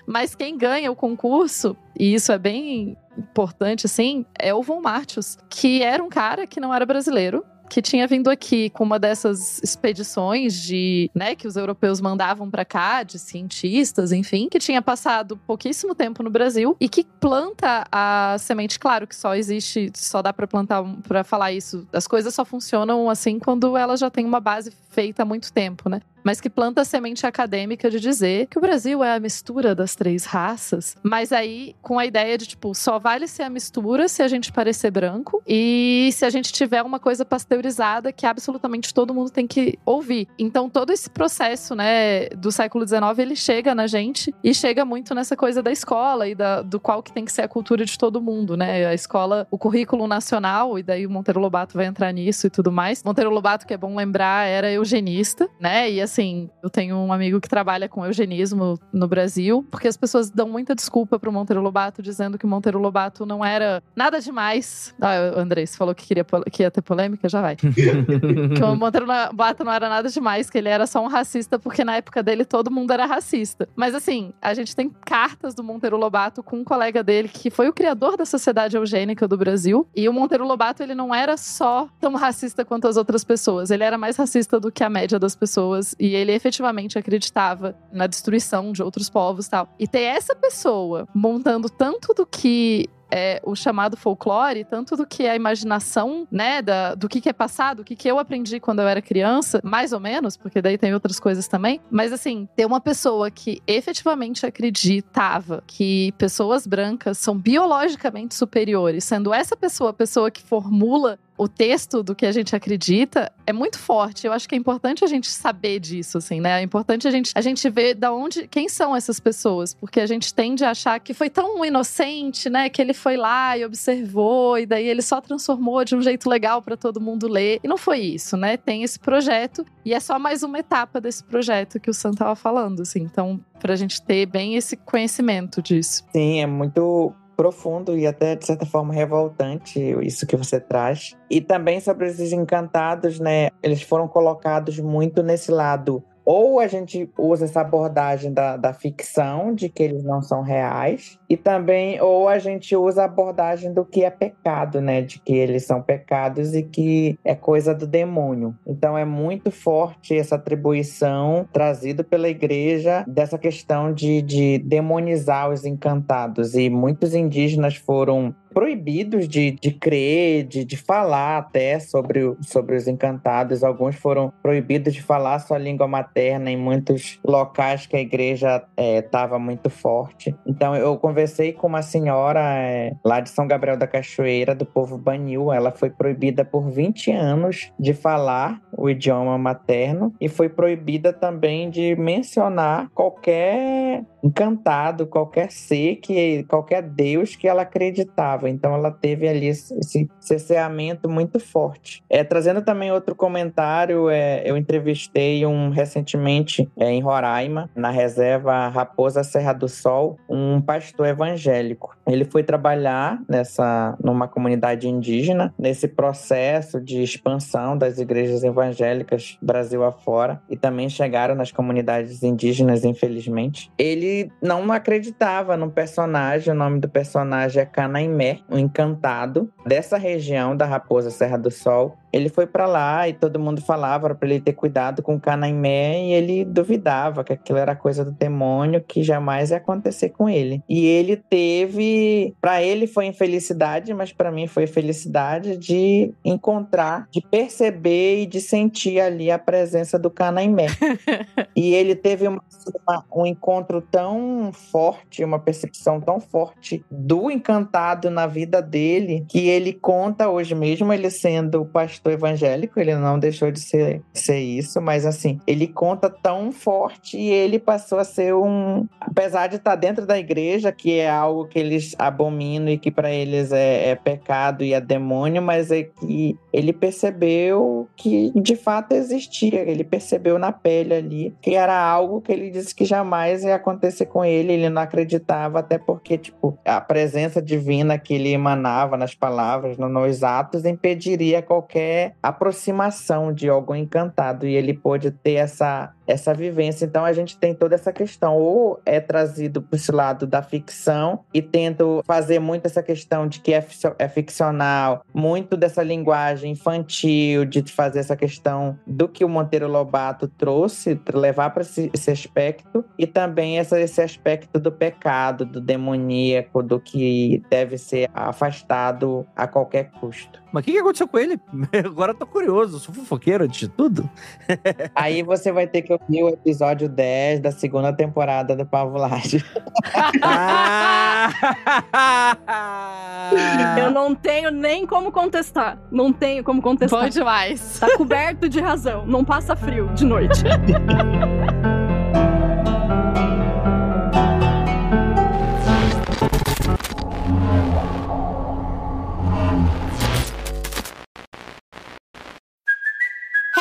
Mas quem ganha o concurso, e isso é bem importante, assim, é o Von Martius, que era um cara que não era brasileiro, que tinha vindo aqui com uma dessas expedições de, né, que os europeus mandavam para cá, de cientistas, enfim, que tinha passado pouquíssimo tempo no Brasil e que planta a semente. Claro que só existe, só dá para plantar, para falar isso. As coisas só funcionam assim quando elas já têm uma base feita há muito tempo, né? Mas que planta a semente acadêmica de dizer que o Brasil é a mistura das três raças, mas aí com a ideia de tipo, só vale ser a mistura se a gente parecer branco e se a gente tiver uma coisa pasteurizada que absolutamente todo mundo tem que ouvir. Então todo esse processo, né, do século XIX, ele chega na gente e chega muito nessa coisa da escola e da, do qual que tem que ser a cultura de todo mundo, né? A escola, o currículo nacional, e daí o Monteiro Lobato vai entrar nisso e tudo mais. Monteiro Lobato, que é bom lembrar, era eugenista, né? E assim, eu tenho um amigo que trabalha com eugenismo no Brasil, porque as pessoas dão muita desculpa pro Monteiro Lobato, dizendo que o Monteiro Lobato não era nada demais. Ah, André, você falou que, queria, que ia ter polêmica? Já vai. que o Monteiro Lobato não era nada demais, que ele era só um racista, porque na época dele todo mundo era racista. Mas assim, a gente tem cartas do Monteiro Lobato com um colega dele, que foi o criador da Sociedade Eugênica do Brasil. E o Monteiro Lobato, ele não era só tão racista quanto as outras pessoas. Ele era mais racista do que a média das pessoas. E ele efetivamente acreditava na destruição de outros povos tal. E ter essa pessoa montando tanto do que é, o chamado folclore, tanto do que é a imaginação, né, da, do que, que é passado, o que, que eu aprendi quando eu era criança, mais ou menos, porque daí tem outras coisas também. Mas assim, ter uma pessoa que efetivamente acreditava que pessoas brancas são biologicamente superiores, sendo essa pessoa a pessoa que formula o texto do que a gente acredita é muito forte. Eu acho que é importante a gente saber disso, assim, né? É importante a gente, a gente ver da onde, quem são essas pessoas, porque a gente tende a achar que foi tão inocente, né? Que ele foi lá e observou e daí ele só transformou de um jeito legal para todo mundo ler. E não foi isso, né? Tem esse projeto e é só mais uma etapa desse projeto que o Sam tava falando, assim. Então, pra gente ter bem esse conhecimento disso. Sim, é muito profundo e até de certa forma revoltante isso que você traz. E também sobre os encantados, né? Eles foram colocados muito nesse lado ou a gente usa essa abordagem da, da ficção, de que eles não são reais, e também, ou a gente usa a abordagem do que é pecado, né? De que eles são pecados e que é coisa do demônio. Então é muito forte essa atribuição trazida pela igreja dessa questão de, de demonizar os encantados. E muitos indígenas foram proibidos de, de crer, de, de falar até sobre, sobre os encantados. Alguns foram proibidos de falar sua língua materna em muitos locais que a igreja estava é, muito forte. Então eu conversei com uma senhora é, lá de São Gabriel da Cachoeira, do povo Banil. Ela foi proibida por 20 anos de falar o idioma materno e foi proibida também de mencionar qualquer encantado, qualquer ser que qualquer deus que ela acreditava. Então ela teve ali esse cerceamento muito forte. É, trazendo também outro comentário, é, eu entrevistei um recentemente é, em Roraima, na reserva Raposa Serra do Sol, um pastor evangélico. Ele foi trabalhar nessa numa comunidade indígena nesse processo de expansão das igrejas evangélicas Brasil afora e também chegaram nas comunidades indígenas, infelizmente. Ele não acreditava no personagem, o nome do personagem é Canaimé, o encantado dessa região da Raposa Serra do Sol, ele foi para lá e todo mundo falava para ele ter cuidado com o Canaimé e ele duvidava que aquilo era coisa do demônio, que jamais ia acontecer com ele. E ele teve, para ele foi infelicidade, mas para mim foi felicidade de encontrar, de perceber e de sentir ali a presença do Canaimé. e ele teve uma, uma, um encontro tão forte, uma percepção tão forte do encantado na vida dele, que ele conta hoje mesmo ele sendo pastor evangélico, ele não deixou de ser, ser isso, mas assim, ele conta tão forte e ele passou a ser um. Apesar de estar dentro da igreja, que é algo que eles abominam e que para eles é, é, pecado e é demônio, mas é que ele percebeu que de fato existia, ele percebeu na pele ali que era algo que ele disse que jamais ia acontecer com ele, ele não acreditava, até porque, tipo, a presença divina que ele emanava nas palavras, nos atos, impediria qualquer aproximação de algo encantado e ele pôde ter essa essa vivência. Então a gente tem toda essa questão, ou é trazido para esse lado da ficção e tento fazer muito essa questão de que é, é ficcional, muito dessa linguagem infantil, de fazer essa questão do que o Monteiro Lobato trouxe, levar para esse, esse, aspecto, e também essa, esse aspecto do pecado, do demoníaco, do que deve ser afastado a qualquer custo. Mas o que, que aconteceu com ele? Agora eu tô curioso, eu sou fofoqueiro antes de tudo. Aí você vai ter que ouvir o episódio 10 da segunda temporada do Pavulagem. Ah! Eu não tenho nem como contestar. Não tenho como contestar. Bom demais. Tá coberto de razão. Não passa frio de noite.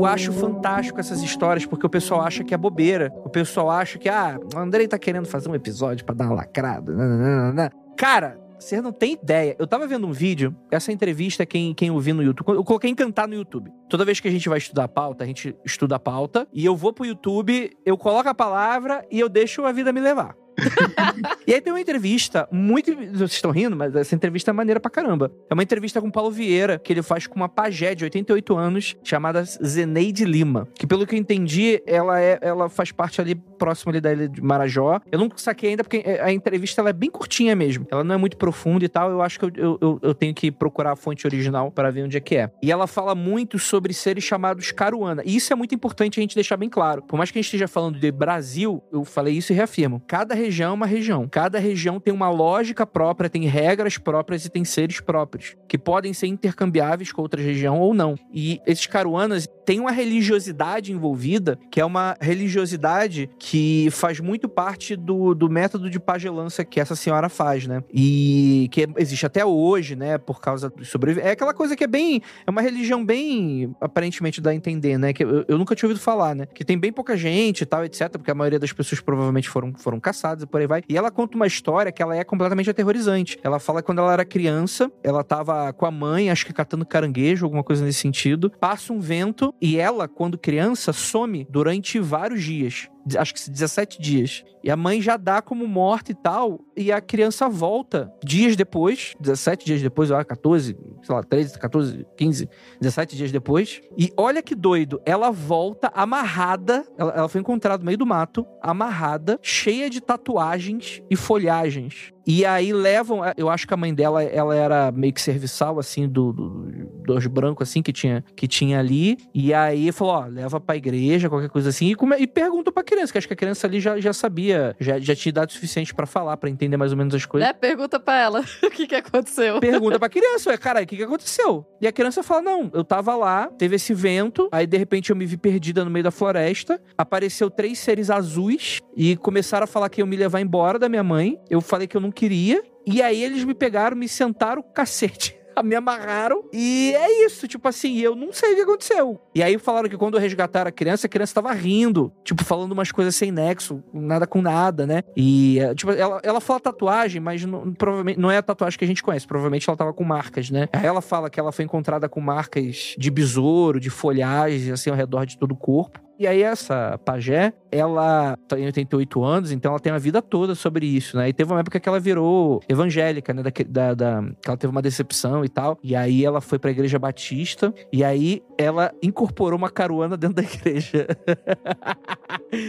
Eu acho fantástico essas histórias, porque o pessoal acha que é bobeira. O pessoal acha que, ah, o Andrei tá querendo fazer um episódio pra dar uma lacrada. nananana. Cara, você não tem ideia. Eu tava vendo um vídeo, essa entrevista, quem, quem ouviu no YouTube, eu coloquei encantar no YouTube. Toda vez que a gente vai estudar a pauta, a gente estuda a pauta, e eu vou pro YouTube, eu coloco a palavra e eu deixo a vida me levar. e aí tem uma entrevista muito. Vocês estão rindo, mas essa entrevista é maneira pra caramba. É uma entrevista com o Paulo Vieira, que ele faz com uma pajé de 88 anos, chamada Zeneide Lima. Que pelo que eu entendi, ela, é, ela faz parte ali próximo ali da ilha de Marajó. Eu não saquei ainda, porque a entrevista ela é bem curtinha mesmo. Ela não é muito profunda e tal. Eu acho que eu, eu, eu- eu tenho que procurar a fonte original para ver onde é que é. E ela fala muito sobre seres chamados Caruana. E isso é muito importante a gente deixar bem claro. Por mais que a gente esteja falando de Brasil, eu falei isso e reafirmo. Cada região é uma região. Cada região tem uma lógica própria, tem regras próprias e tem seres próprios, que podem ser intercambiáveis com outra região ou não. E esses caruanas têm uma religiosidade envolvida, que é uma religiosidade que faz muito parte do, do método de pagelança que essa senhora faz, né? E que existe até hoje, né? Por causa do sobreviventes. É aquela coisa que é bem. É uma religião bem. Aparentemente dá a entender, né? Que eu, eu nunca tinha ouvido falar, né? Que tem bem pouca gente e tal, etc. Porque a maioria das pessoas provavelmente foram, foram caçadas e por aí vai. E ela conta uma história que ela é completamente aterrorizante. Ela fala que quando ela era criança, ela tava com a mãe, acho que catando caranguejo, alguma coisa nesse sentido. Passa um vento e ela, quando criança, some durante vários dias. Acho que 17 dias. E a mãe já dá como morta e tal. E a criança volta dias depois, 17 dias depois, ó, 14, sei lá, 13, 14, 15, 17 dias depois. E olha que doido, ela volta amarrada. Ela, ela foi encontrada no meio do mato, amarrada, cheia de tatuagens e folhagens. E aí levam, eu acho que a mãe dela, ela era meio que serviçal, assim, do, do- dos brancos, assim, que tinha, que tinha ali. E aí falou, ó, leva pra igreja, qualquer coisa assim. E, come, e pergunta pra criança, que acho que a criança ali já, já sabia, já, já tinha idade suficiente pra falar, pra entender mais ou menos as coisas. Né? Pergunta pra ela o que, que aconteceu. Pergunta pra criança, ué, caralho, o que, que aconteceu? E a criança fala: não, eu tava lá, teve esse vento, aí de repente eu me vi perdida no meio da floresta, apareceu três seres azuis e começaram a falar que iam me levar embora da minha mãe. Eu falei que eu não queria, e aí eles me pegaram, me sentaram cacete. Me amarraram e é isso, tipo assim, eu não sei o que aconteceu. E aí falaram que quando resgataram a criança, a criança tava rindo, tipo, falando umas coisas sem nexo, nada com nada, né? E, eh, tipo, ela, ela fala tatuagem, mas não- provavelmente não é a tatuagem que a gente conhece, provavelmente ela tava com marcas, né? Aí ela fala que ela foi encontrada com marcas de besouro, de folhagem, assim, ao redor de todo o corpo. E aí essa pajé, ela tem 88 anos, então ela tem uma vida toda sobre isso, né? E teve uma época que ela virou evangélica, né? Da, da, da- que ela teve uma decepção e tal. E aí ela foi pra igreja batista. E aí ela incorporou uma caruana dentro da igreja.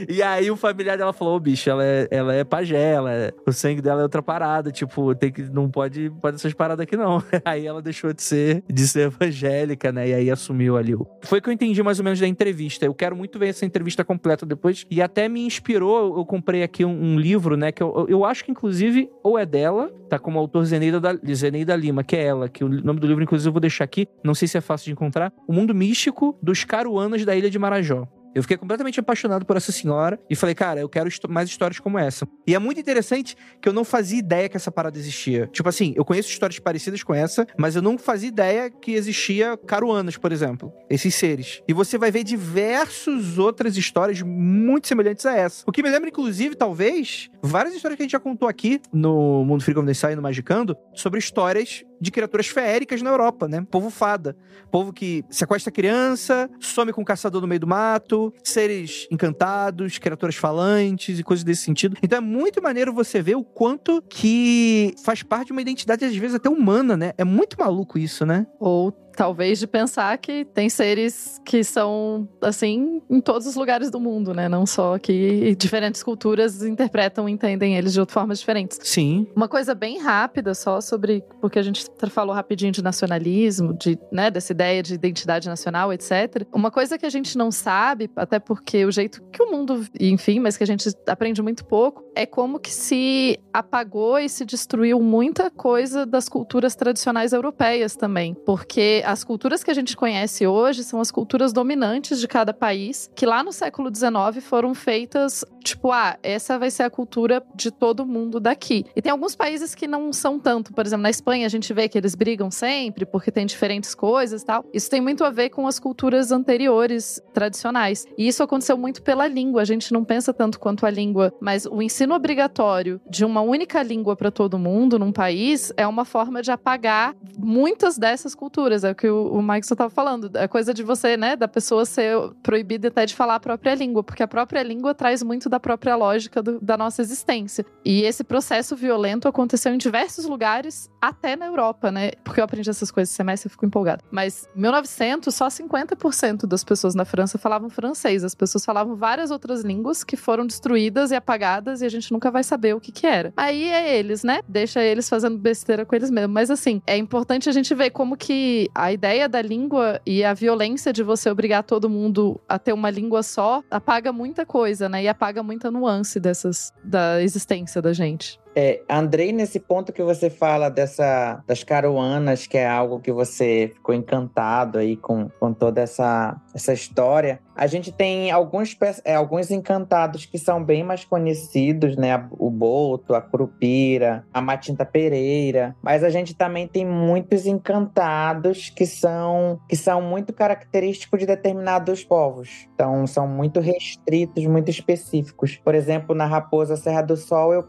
e aí o familiar dela falou: Ô, bicho, ela é, ela é pajé, ela é- o sangue dela é outra parada. Tipo, tem que, não pode, pode essas paradas aqui não. aí ela deixou de ser, de ser evangélica, né? E aí assumiu ali. Foi que eu entendi mais ou menos da entrevista. Eu quero muito ver essa entrevista completa depois. E até me inspirou. Eu comprei aqui um, um livro, né? Que eu, eu- eu acho que, inclusive, ou é dela, tá como autor Zeneida, da, Zeneida Lima, que é ela, que o nome do livro, inclusive, eu vou deixar aqui. Não sei se é fácil de encontrar. O Mundo Místico dos Caruanas da Ilha de Marajó. Eu fiquei completamente apaixonado por essa senhora e falei, cara, eu quero mais histórias como essa. E é muito interessante que eu não fazia ideia que essa parada existia. Tipo assim, eu conheço histórias parecidas com essa, mas eu não fazia ideia que existia caruanas, por exemplo, esses seres. E você vai ver diversas outras histórias muito semelhantes a essa. O que me lembra, inclusive, talvez, várias histórias que a gente já contou aqui no Mundo Free Condensar e no Magicando, sobre histórias de criaturas feéricas na Europa, né? Povo fada. Povo que sequestra criança, some com um caçador no meio do mato, seres encantados, criaturas falantes e coisas desse sentido. Então é muito maneiro você ver o quanto que faz parte de uma identidade, às vezes, até humana, né? É muito maluco isso, né? Ou talvez de pensar que tem seres que são assim em todos os lugares do mundo, né? Não só que diferentes culturas interpretam e entendem eles de outras formas diferentes. Sim. Uma coisa bem rápida só sobre porque a gente falou rapidinho de nacionalismo, de, né, dessa ideia de identidade nacional, etc. Uma coisa que a gente não sabe, até porque o jeito que o mundo, enfim, mas que a gente aprende muito pouco, é como que se apagou e se destruiu muita coisa das culturas tradicionais europeias também, porque as culturas que a gente conhece hoje são as culturas dominantes de cada país, que lá no século XIX foram feitas, tipo, ah, essa vai ser a cultura de todo mundo daqui. E tem alguns países que não são tanto, por exemplo, na Espanha a gente vê que eles brigam sempre porque tem diferentes coisas e tal. Isso tem muito a ver com as culturas anteriores tradicionais. E isso aconteceu muito pela língua. A gente não pensa tanto quanto a língua, mas o ensino obrigatório de uma única língua para todo mundo num país é uma forma de apagar muitas dessas culturas. É o que o, Mike estava falando. É coisa de você, né, da pessoa ser proibida até de falar a própria língua, porque a própria língua traz muito da própria lógica do, da nossa existência. E esse processo violento aconteceu em diversos lugares, até na Europa, né? Porque eu aprendi essas coisas esse semestre e fico empolgada. Mas em 1900, só 50% das pessoas na França falavam francês. As pessoas falavam várias outras línguas que foram destruídas e apagadas e a gente nunca vai saber o que que era. Aí é eles, né? Deixa eles fazendo besteira com eles mesmos. Mas assim, é importante a gente ver como que a ideia da língua e a violência de você obrigar todo mundo a ter uma língua só apaga muita coisa, né? E apaga muita nuance dessas da existência da gente. É, Andrei, nesse ponto que você fala dessa das caruanas, que é algo que você ficou encantado aí com, com toda essa, essa história, a gente tem alguns, é, alguns encantados que são bem mais conhecidos, né? O Boto, a Curupira, a Matinta Pereira, mas a gente também tem muitos encantados que são que são muito característicos de determinados povos. Então, são muito restritos, muito específicos. Por exemplo, na Raposa Serra do Sol, eu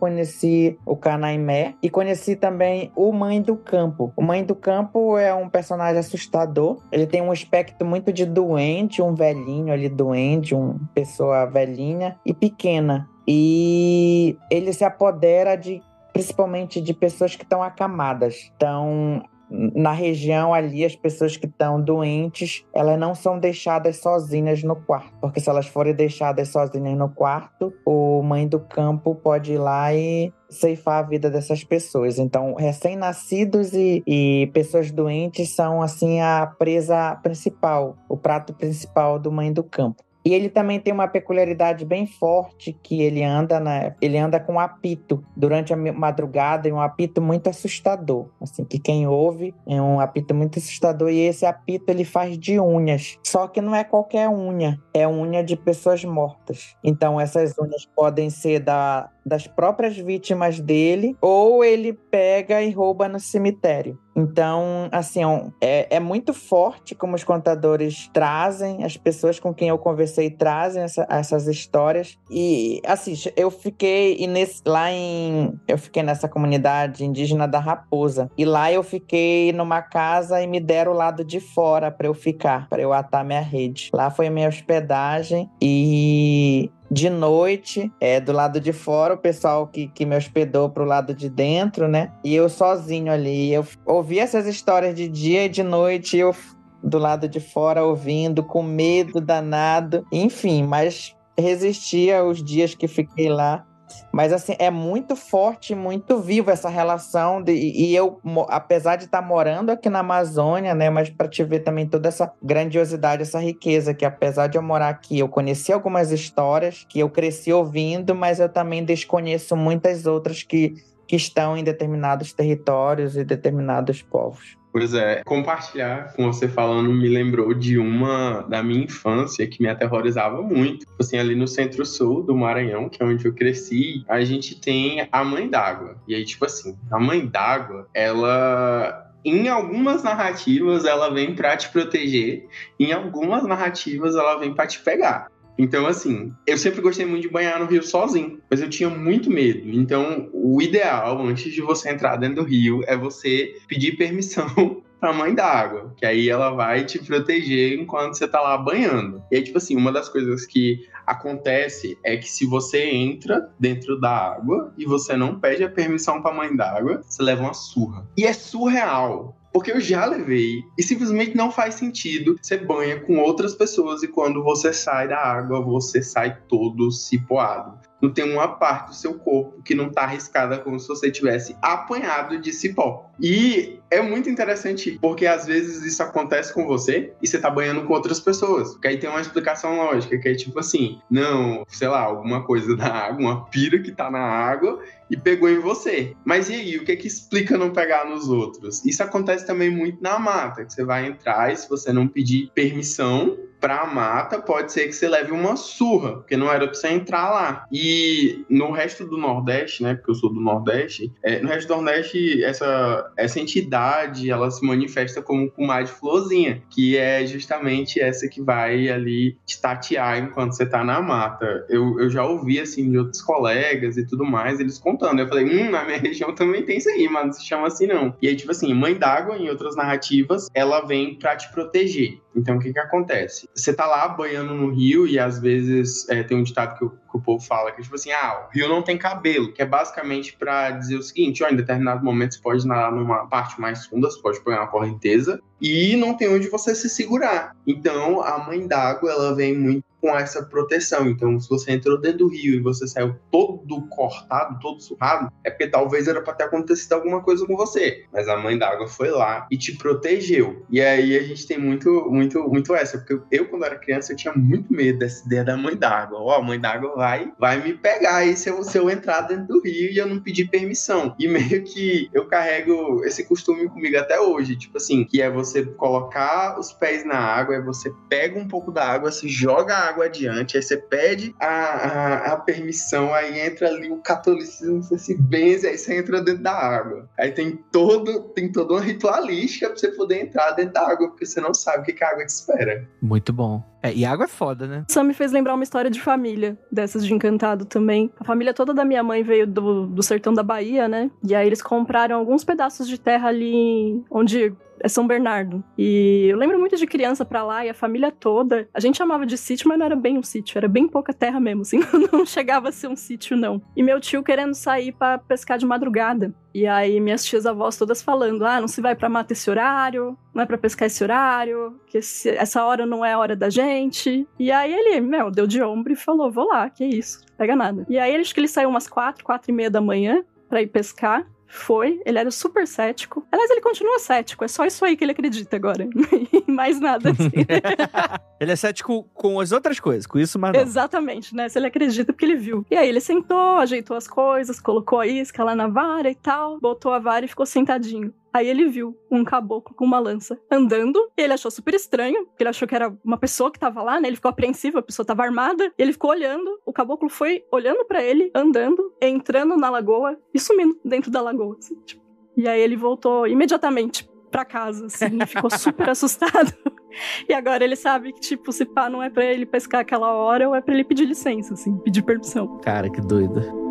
conheci o Canaimé e conheci também o Mãe do Campo. O Mãe do Campo é um personagem assustador. Ele tem um aspecto muito de doente, um velhinho ali doente, uma pessoa velhinha e pequena. E ele se apodera de principalmente de pessoas que estão acamadas. Então, na região ali, as pessoas que estão doentes, elas não são deixadas sozinhas no quarto, porque se elas forem deixadas sozinhas no quarto, o mãe do campo pode ir lá e ceifar a vida dessas pessoas. Então, recém-nascidos e, e, pessoas doentes são assim a presa principal, o prato principal do mãe do campo. E ele também tem uma peculiaridade bem forte que ele anda na, ele anda com um apito durante a madrugada e um apito muito assustador, assim que quem ouve é um apito muito assustador e esse apito ele faz de unhas. Só que não é qualquer unha, é unha de pessoas mortas. Então essas unhas podem ser da das próprias vítimas dele, ou ele pega e rouba no cemitério. Então, assim, é, é muito forte como os contadores trazem, as pessoas com quem eu conversei trazem essa, essas histórias. E, assim, eu fiquei nesse, lá em. Eu fiquei nessa comunidade indígena da Raposa. E lá eu fiquei numa casa e me deram o lado de fora para eu ficar, para eu atar minha rede. Lá foi a minha hospedagem e de noite, é, do lado de fora, o pessoal que, que me hospedou pro lado de dentro, né? E eu sozinho ali. Eu ouvi essas histórias de dia e de noite, eu do lado de fora ouvindo, com medo danado. Enfim, mas resistia os dias que fiquei lá. Mas assim, é muito forte, muito vivo essa relação. De, e eu, apesar de estar morando aqui na Amazônia, né? Mas para te ver também toda essa grandiosidade, essa riqueza, que apesar de eu morar aqui, eu conheci algumas histórias que eu cresci ouvindo, mas eu também desconheço muitas outras que, que estão em determinados territórios e determinados povos. Pois é, compartilhar com você falando me lembrou de uma da minha infância que me aterrorizava muito. Tipo assim, ali no centro-sul do Maranhão, que é onde eu cresci, a gente tem a Mãe d'Água. E aí, tipo assim, a Mãe d'Água, ela em algumas narrativas ela vem para te proteger, em algumas narrativas ela vem para te pegar. Então, assim, eu sempre gostei muito de banhar no rio sozinho, mas eu tinha muito medo. Então, o ideal, antes de você entrar dentro do rio, é você pedir permissão pra mãe d'água, que aí ela vai te proteger enquanto você tá lá banhando. E aí, tipo assim, uma das coisas que acontece é que se você entra dentro da água e você não pede a permissão pra mãe d'água, você leva uma surra. E é surreal. Porque eu já levei e simplesmente não faz sentido. Você banha com outras pessoas e quando você sai da água, você sai todo cipoado. Não tem uma parte do seu corpo que não tá arriscada como se você tivesse apanhado de cipó. E é muito interessante porque às vezes isso acontece com você e você tá banhando com outras pessoas. Porque aí tem uma explicação lógica, que é tipo assim, não, sei lá, alguma coisa da água, uma pira que tá na água e pegou em você. Mas e aí, o que é que explica não pegar nos outros? Isso acontece também muito na mata, que você vai entrar e se você não pedir permissão, pra mata, pode ser que você leve uma surra, porque não era pra você entrar lá. E no resto do Nordeste, né, porque eu sou do Nordeste, é, no resto do Nordeste, essa, essa entidade, ela se manifesta como de florzinha, que é justamente essa que vai ali te tatear enquanto você tá na mata. Eu, eu já ouvi, assim, de outros colegas e tudo mais, eles contando. Eu falei, hum, na minha região também tem isso aí, mas não se chama assim não. E aí, tipo assim, Mãe d'Água, em outras narrativas, ela vem para te proteger. Então, o que que acontece? Você tá lá banhando no rio e às vezes é, tem um ditado que o, que o, povo fala que é tipo assim, ah, o rio não tem cabelo, que é basicamente para dizer o seguinte, ó, em determinado momento você pode nadar numa parte mais funda, você pode pegar uma correnteza e não tem onde você se segurar. Então, a mãe d'água, ela vem muito com essa proteção. Então, se você entrou dentro do rio e você saiu todo cortado, todo surrado, é porque talvez era para ter acontecido alguma coisa com você. Mas a mãe d'água foi lá e te protegeu. E aí a gente tem muito, muito, muito essa. Porque eu, quando era criança, eu tinha muito medo dessa ideia da mãe d'água. Ó, oh, a mãe d'água vai, vai me pegar aí se eu, se eu entrar dentro do rio e eu não pedir permissão. E meio que eu carrego esse costume comigo até hoje. Tipo assim, que é você colocar os pés na água, é você pega um pouco da água, se joga a água adiante, aí você pede a, a, a permissão, aí entra ali o catolicismo, você se benze, aí você entra dentro da água. Aí tem todo, tem toda uma ritualística pra você poder entrar dentro da água, porque você não sabe o que, que a água te espera. Muito bom. É, e água é foda, né? Só me fez lembrar uma história de família, dessas de encantado também. A família toda da minha mãe veio do, do sertão da Bahia, né? E aí eles compraram alguns pedaços de terra ali onde é São Bernardo. E eu lembro muito de criança pra lá e a família toda. A gente chamava de sítio, mas não era bem um sítio, era bem pouca terra mesmo, assim, não chegava a ser um sítio, não. E meu tio querendo sair para pescar de madrugada. E aí minhas tias avós todas falando: ah, não se vai pra mata esse horário, não é pra pescar esse horário, que esse, essa hora não é a hora da gente. E aí ele, meu, deu de ombro e falou: vou lá, que isso, pega nada. E aí acho que ele saiu umas quatro, quatro e meia da manhã pra ir pescar. Foi, ele era super cético. Aliás, ele continua cético, é só isso aí que ele acredita agora. mais nada assim. ele é cético com as outras coisas, com isso, mas não. Exatamente, né? Se ele acredita porque ele viu. E aí ele sentou, ajeitou as coisas, colocou a isca lá na vara e tal, botou a vara e ficou sentadinho. Aí ele viu um caboclo com uma lança andando, ele achou super estranho, porque ele achou que era uma pessoa que tava lá, né? Ele ficou apreensivo, a pessoa tava armada, ele ficou olhando, o caboclo foi olhando para ele, andando, entrando na lagoa e sumindo dentro da lagoa, assim, tipo. E aí ele voltou imediatamente para casa, assim, e ficou super assustado. E agora ele sabe que, tipo, se pá, não é pra ele pescar aquela hora, ou é pra ele pedir licença, assim, pedir permissão. Cara, que doido.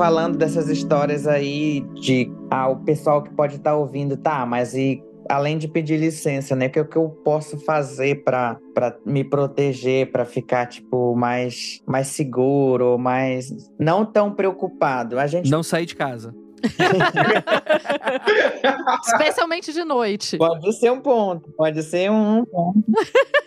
falando dessas histórias aí de ah, o pessoal que pode estar tá ouvindo, tá, mas e além de pedir licença, né? O que, que eu posso fazer para me proteger, para ficar tipo mais mais seguro, mais não tão preocupado? A gente não sair de casa. Especialmente de noite. Pode ser um ponto, pode ser um ponto.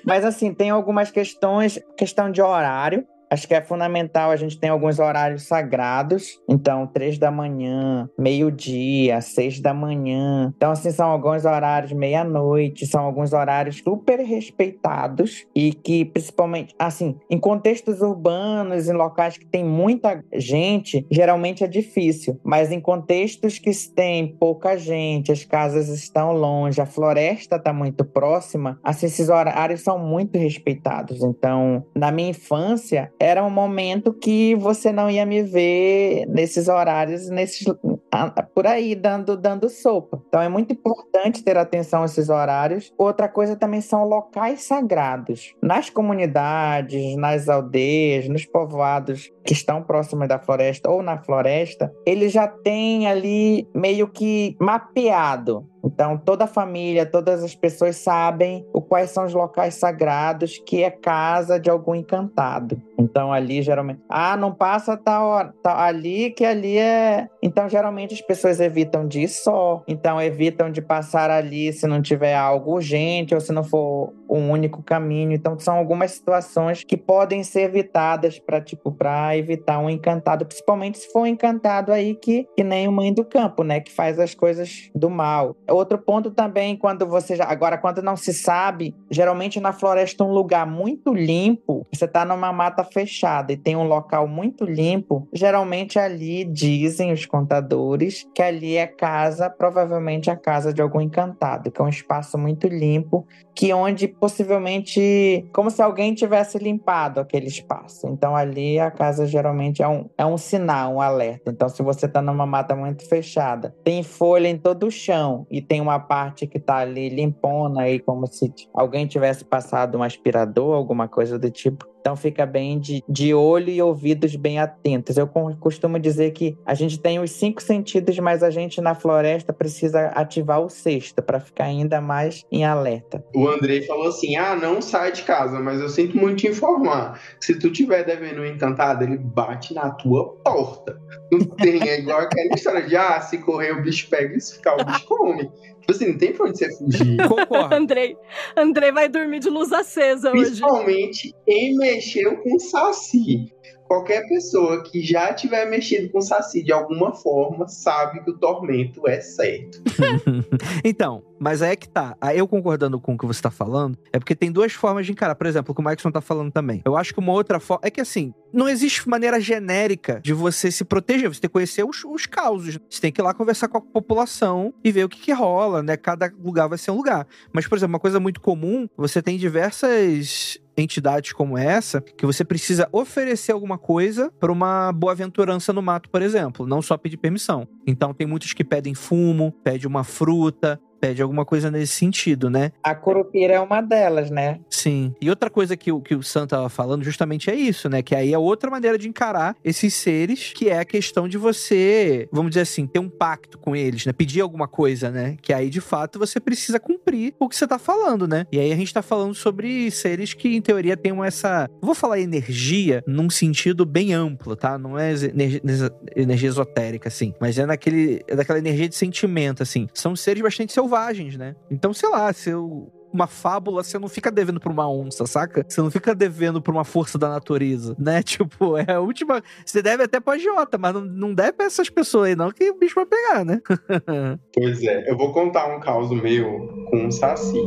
Mas assim, tem algumas questões, questão de horário, Acho que é fundamental, a gente tem alguns horários sagrados. Então, três da manhã, meio-dia, seis da manhã. Então, assim, são alguns horários meia-noite, são alguns horários super respeitados e que, principalmente, assim, em contextos urbanos, em locais que tem muita gente, geralmente é difícil. Mas em contextos que tem pouca gente, as casas estão longe, a floresta está muito próxima, assim, esses horários são muito respeitados. Então, na minha infância, era um momento que você não ia me ver nesses horários, nesses por aí dando dando sopa. Então é muito importante ter atenção a esses horários. Outra coisa também são locais sagrados. Nas comunidades, nas aldeias, nos povoados que estão próximos da floresta ou na floresta, ele já tem ali meio que mapeado então, toda a família, todas as pessoas sabem o quais são os locais sagrados que é casa de algum encantado. Então, ali geralmente, ah, não passa tal hora, ali que ali é. Então, geralmente as pessoas evitam de ir só. Então, evitam de passar ali se não tiver algo urgente ou se não for um único caminho. Então, são algumas situações que podem ser evitadas para tipo para evitar um encantado, principalmente se for um encantado aí que, que nem o mãe do campo, né, que faz as coisas do mal. Outro ponto também, quando você já. Agora, quando não se sabe, geralmente na floresta, um lugar muito limpo, você está numa mata fechada e tem um local muito limpo, geralmente ali dizem os contadores que ali é casa, provavelmente a casa de algum encantado, que é um espaço muito limpo, que onde possivelmente. como se alguém tivesse limpado aquele espaço. Então ali a casa geralmente é um, é um sinal, um alerta. Então, se você está numa mata muito fechada, tem folha em todo o chão e tem uma parte que tá ali limpona aí, como se alguém tivesse passado um aspirador, alguma coisa do tipo. Então fica bem de, de olho e ouvidos bem atentos. Eu costumo dizer que a gente tem os cinco sentidos, mas a gente na floresta precisa ativar o sexto para ficar ainda mais em alerta. O Andrei falou assim: ah, não sai de casa, mas eu sinto muito te informar. Se tu tiver devendo um encantado, ele bate na tua porta. Não tem, é igual aquela história de ah, se correr o bicho pega e se ficar o bicho come. Tipo assim, não tem pra onde você fugir. Concordo. Andrei, Andrei vai dormir de luz acesa hoje. Principalmente quem mexeu com saci qualquer pessoa que já tiver mexido com Saci de alguma forma sabe que o tormento é certo. então, mas aí é que tá. Eu concordando com o que você tá falando, é porque tem duas formas de encarar. Por exemplo, o que o Maxon tá falando também. Eu acho que uma outra forma. É que assim, não existe maneira genérica de você se proteger. Você tem que conhecer os, os causos. Você tem que ir lá conversar com a população e ver o que, que rola, né? Cada lugar vai ser um lugar. Mas, por exemplo, uma coisa muito comum, você tem diversas entidades como essa que você precisa oferecer alguma coisa para uma boa aventurança no mato, por exemplo, não só pedir permissão. Então tem muitos que pedem fumo, pede uma fruta, pede alguma coisa nesse sentido, né? A curupira é uma delas, né? Sim. E outra coisa que o, que o Sam tava falando justamente é isso, né? Que aí é outra maneira de encarar esses seres, que é a questão de você, vamos dizer assim, ter um pacto com eles, né? Pedir alguma coisa, né? Que aí, de fato, você precisa cumprir o que você tá falando, né? E aí a gente tá falando sobre seres que, em teoria, têm essa. Vou falar energia num sentido bem amplo, tá? Não é energia, energia esotérica, assim. Mas é naquele. É daquela energia de sentimento, assim. São seres bastante selvagens selvagens, né? Então, sei lá, se eu uma fábula, você não fica devendo pra uma onça, saca? Você não fica devendo pra uma força da natureza, né? Tipo, é a última. Você deve até pra agiota, mas não, não deve pra essas pessoas aí, não, que o bicho vai pegar, né? pois é, eu vou contar um caos meu com um saci.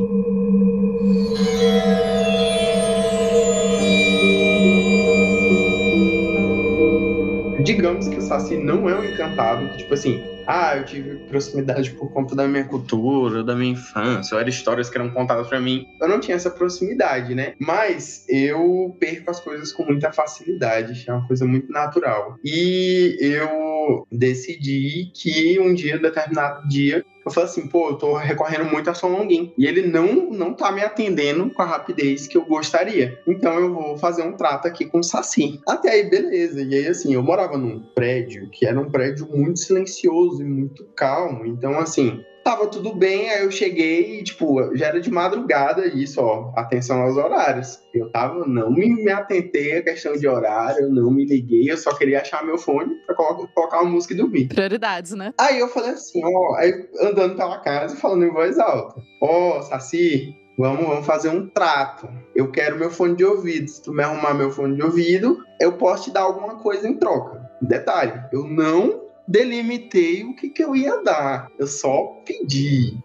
Digamos que o saci não é um encantado, que, tipo assim, ah, eu tive proximidade por conta da minha cultura, da minha infância, ou eram histórias que eram contadas para mim. Eu não tinha essa proximidade, né? Mas eu perco as coisas com muita facilidade, é uma coisa muito natural. E eu decidi que um dia, um determinado dia, eu falei assim, pô, eu tô recorrendo muito a Longuin. E ele não, não tá me atendendo com a rapidez que eu gostaria. Então eu vou fazer um trato aqui com o Saci. Até aí, beleza. E aí, assim, eu morava num prédio que era um prédio muito silencioso e muito calmo. Então, assim, tava tudo bem, aí eu cheguei e, tipo, já era de madrugada isso, ó, atenção aos horários. Eu tava, não me, me atentei à questão de horário, eu não me liguei, eu só queria achar meu fone pra colocar, colocar uma música e dormir. Prioridades, né? Aí eu falei assim, ó, aí andando pela casa, falando em voz alta, ó, Saci, Vamos, vamos fazer um trato. Eu quero meu fone de ouvido. Se tu me arrumar meu fone de ouvido, eu posso te dar alguma coisa em troca. Detalhe, eu não delimitei o que, que eu ia dar. Eu só pedi.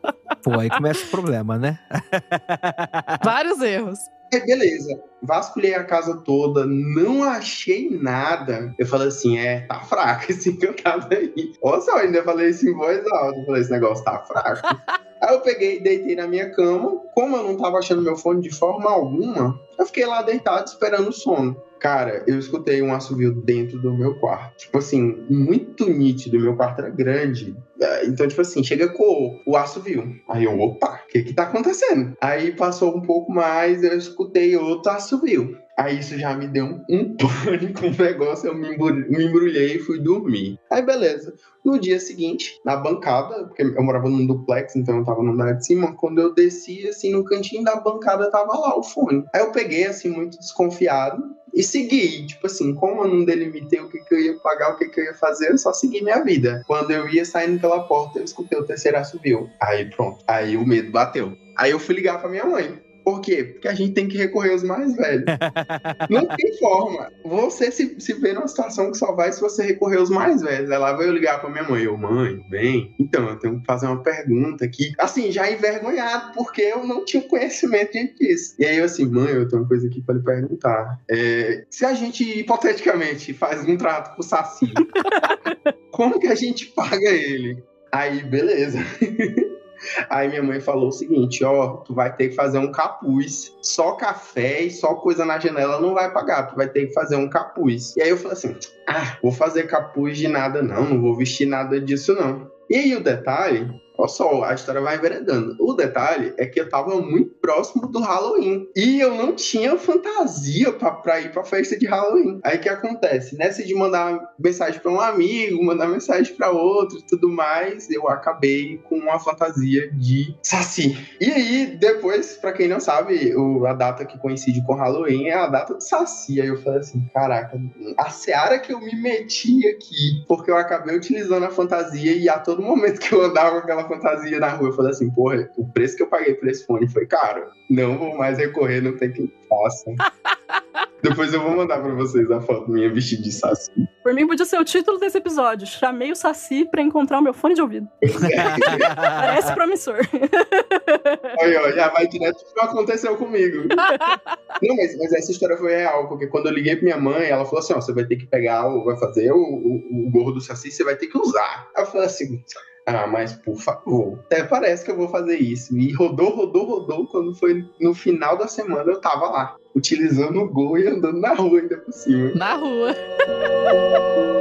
Pô, aí começa o problema, né? Vários erros. Aí, beleza. Vasculhei a casa toda, não achei nada. Eu falei assim: é, tá fraco esse encantado aí. Olha só, eu ainda falei isso em voz alta. Eu falei: esse negócio tá fraco. Aí eu peguei e deitei na minha cama. Como eu não tava achando meu fone de forma alguma, eu fiquei lá deitado esperando o sono. Cara, eu escutei um assovio dentro do meu quarto. Tipo assim, muito nítido. Meu quarto era grande. Então, tipo assim, chega com o assovio. Aí eu, opa, o que que tá acontecendo? Aí passou um pouco mais, eu escutei outro assovio. Aí isso já me deu um, pânico, um negócio, eu me embrulhei, me embrulhei e fui dormir. Aí beleza. No dia seguinte, na bancada, porque eu morava num duplex, então eu tava no andar de cima, quando eu desci, assim, no cantinho da bancada tava lá o fone. Aí eu peguei, assim, muito desconfiado, e segui. Tipo assim, como eu não delimitei o que, que eu ia pagar, o que, que eu ia fazer, eu só segui minha vida. Quando eu ia saindo pela porta, eu escutei o terceiro assobio. Aí pronto. Aí o medo bateu. Aí eu fui ligar pra minha mãe. Por quê? Porque a gente tem que recorrer aos mais velhos. Não tem forma. Você se, se vê numa situação que só vai se você recorrer aos mais velhos. Ela veio ligar pra minha mãe. Eu, mãe, bem, então eu tenho que fazer uma pergunta aqui. Assim, já envergonhado, porque eu não tinha conhecimento disso. E aí eu assim, mãe, eu tenho uma coisa aqui pra lhe perguntar. É, se a gente, hipoteticamente, faz um trato com o Saci, como que a gente paga ele? Aí, beleza. Aí minha mãe falou o seguinte: ó, tu vai ter que fazer um capuz. Só café e só coisa na janela não vai pagar. Tu vai ter que fazer um capuz. E aí eu falei assim: ah, vou fazer capuz de nada não, não vou vestir nada disso não. E aí o detalhe Olha só, a história vai enveredando. O detalhe é que eu tava muito próximo do Halloween. E eu não tinha fantasia pra, pra ir pra festa de Halloween. Aí que acontece? Nessa de mandar mensagem pra um amigo, mandar mensagem pra outro e tudo mais, eu acabei com uma fantasia de Saci. E aí, depois, pra quem não sabe, o, a data que coincide com Halloween é a data do Saci. Aí eu falei assim: caraca, a seara que eu me meti aqui, porque eu acabei utilizando a fantasia e a todo momento que eu andava com aquela fantasia na rua. Eu falei assim, porra, o preço que eu paguei por esse fone foi caro. Não vou mais recorrer, não tem quem faça. Depois eu vou mandar pra vocês a foto minha vestida de saci. Por mim, podia ser o título desse episódio. Chamei o Saci pra encontrar o meu fone de ouvido. Parece promissor. Aí, ó, já vai direto o que aconteceu comigo. Não, mas, mas, essa história foi real, porque quando eu liguei pra minha mãe, ela falou assim: ó, você vai ter que pegar, vai fazer o, o, o gorro do Saci, você vai ter que usar. Aí eu falei assim. Ah, mas por favor, até parece que eu vou fazer isso. E rodou, rodou, rodou. Quando foi no final da semana, eu tava lá, utilizando o Gol e andando na rua ainda por cima. Na rua.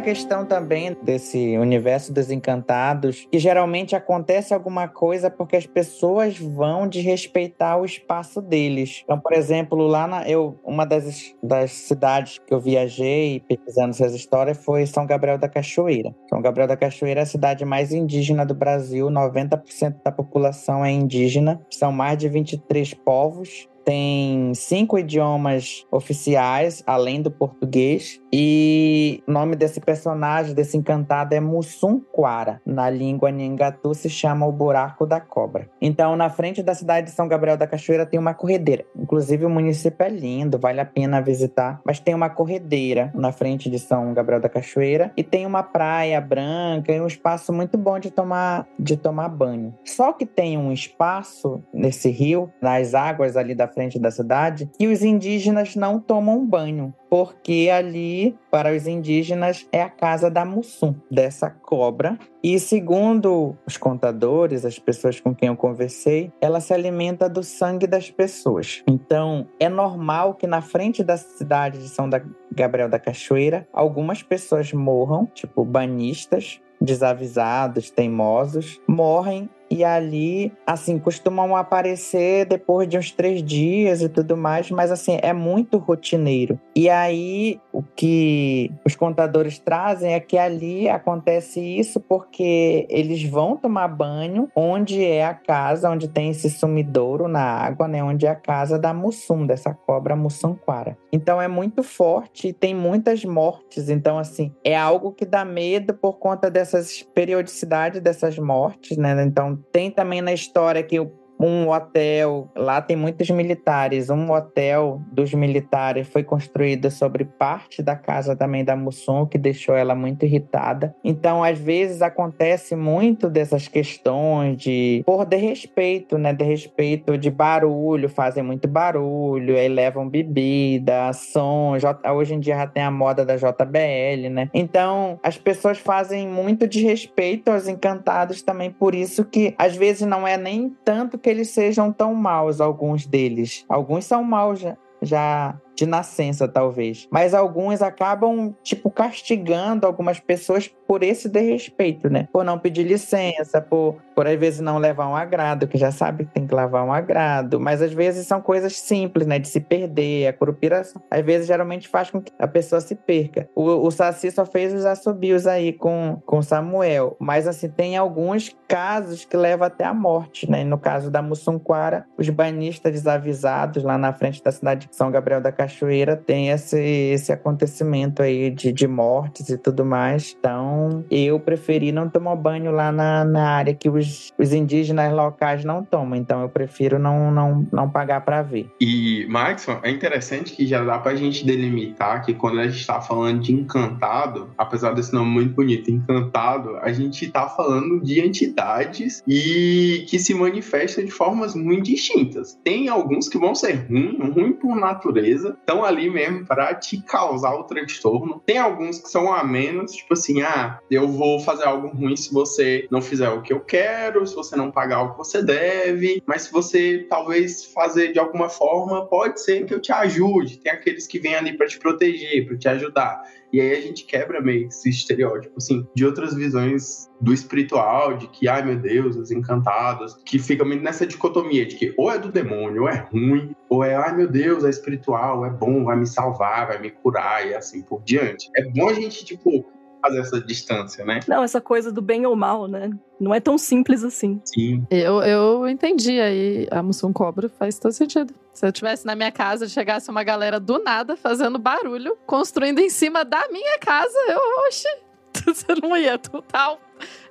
outra questão também desse universo dos encantados, que geralmente acontece alguma coisa porque as pessoas vão desrespeitar o espaço deles. Então, por exemplo, lá na eu uma das, das cidades que eu viajei pesquisando essas histórias foi São Gabriel da Cachoeira. São Gabriel da Cachoeira é a cidade mais indígena do Brasil, 90% da população é indígena, são mais de 23 povos tem cinco idiomas oficiais, além do português. E o nome desse personagem, desse encantado, é Mussumquara. Na língua Nhangatu se chama o Buraco da Cobra. Então, na frente da cidade de São Gabriel da Cachoeira tem uma corredeira. Inclusive, o município é lindo, vale a pena visitar. Mas tem uma corredeira na frente de São Gabriel da Cachoeira. E tem uma praia branca e um espaço muito bom de tomar, de tomar banho. Só que tem um espaço nesse rio, nas águas ali da frente da cidade, que os indígenas não tomam banho, porque ali, para os indígenas, é a casa da Mussum, dessa cobra. E segundo os contadores, as pessoas com quem eu conversei, ela se alimenta do sangue das pessoas. Então, é normal que na frente da cidade de São Gabriel da Cachoeira, algumas pessoas morram, tipo banistas, desavisados, teimosos, morrem e ali, assim, costumam aparecer depois de uns três dias e tudo mais, mas assim, é muito rotineiro. E aí, o que os contadores trazem é que ali acontece isso porque eles vão tomar banho onde é a casa, onde tem esse sumidouro na água, né? Onde é a casa da Mussum, dessa cobra Mussunquara. Então é muito forte e tem muitas mortes. Então, assim, é algo que dá medo por conta dessas periodicidades dessas mortes, né? Então tem também na história que o um hotel, lá tem muitos militares, um hotel dos militares foi construído sobre parte da casa também da Mussum, que deixou ela muito irritada. Então, às vezes acontece muito dessas questões de por de respeito, né, de respeito de barulho, fazem muito barulho, aí levam bebida, som, hoje em dia já tem a moda da JBL, né? Então, as pessoas fazem muito desrespeito aos encantados também por isso que às vezes não é nem tanto que eles sejam tão maus, alguns deles. Alguns são maus já, já de nascença, talvez. Mas alguns acabam, tipo, castigando algumas pessoas por esse desrespeito, né? Por não pedir licença, por, por às vezes não levar um agrado, que já sabe que tem que levar um agrado. Mas às vezes são coisas simples, né? De se perder. A curupira, às vezes, geralmente faz com que a pessoa se perca. O, o Saci só fez os assobios aí com, com Samuel. Mas, assim, tem alguns casos que levam até a morte, né? No caso da Mussunquara, os banhistas desavisados lá na frente da cidade de São Gabriel da Cachoeira cachoeira tem esse, esse acontecimento aí de, de mortes e tudo mais. Então, eu preferi não tomar banho lá na, na área que os, os indígenas locais não tomam. Então, eu prefiro não, não, não pagar para ver. E, Maxon, é interessante que já dá pra gente delimitar que quando a gente tá falando de encantado, apesar desse nome muito bonito, encantado, a gente tá falando de entidades e que se manifestam de formas muito distintas. Tem alguns que vão ser ruins, ruim por natureza, estão ali mesmo para te causar o transtorno. Tem alguns que são a menos, tipo assim, ah, eu vou fazer algo ruim se você não fizer o que eu quero, se você não pagar o que você deve, mas se você talvez fazer de alguma forma, pode ser que eu te ajude. Tem aqueles que vêm ali para te proteger, para te ajudar. E aí a gente quebra meio esse estereótipo, assim, de outras visões do espiritual, de que, ai meu Deus, os encantados, que fica muito nessa dicotomia de que ou é do demônio, ou é ruim, ou é, ai meu Deus, é espiritual, é bom, vai me salvar, vai me curar e assim por diante. É bom a gente, tipo, fazer essa distância, né? Não, essa coisa do bem ou mal, né? Não é tão simples assim. Sim. Eu, eu entendi aí. A Mussum Cobra faz todo sentido. Se eu tivesse na minha casa, chegasse uma galera do nada fazendo barulho, construindo em cima da minha casa, eu, oxe, você não ia total.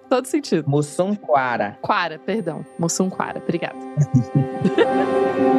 Todo sentido. Mussum Quara. Quara, perdão. Mussum Quara, obrigada.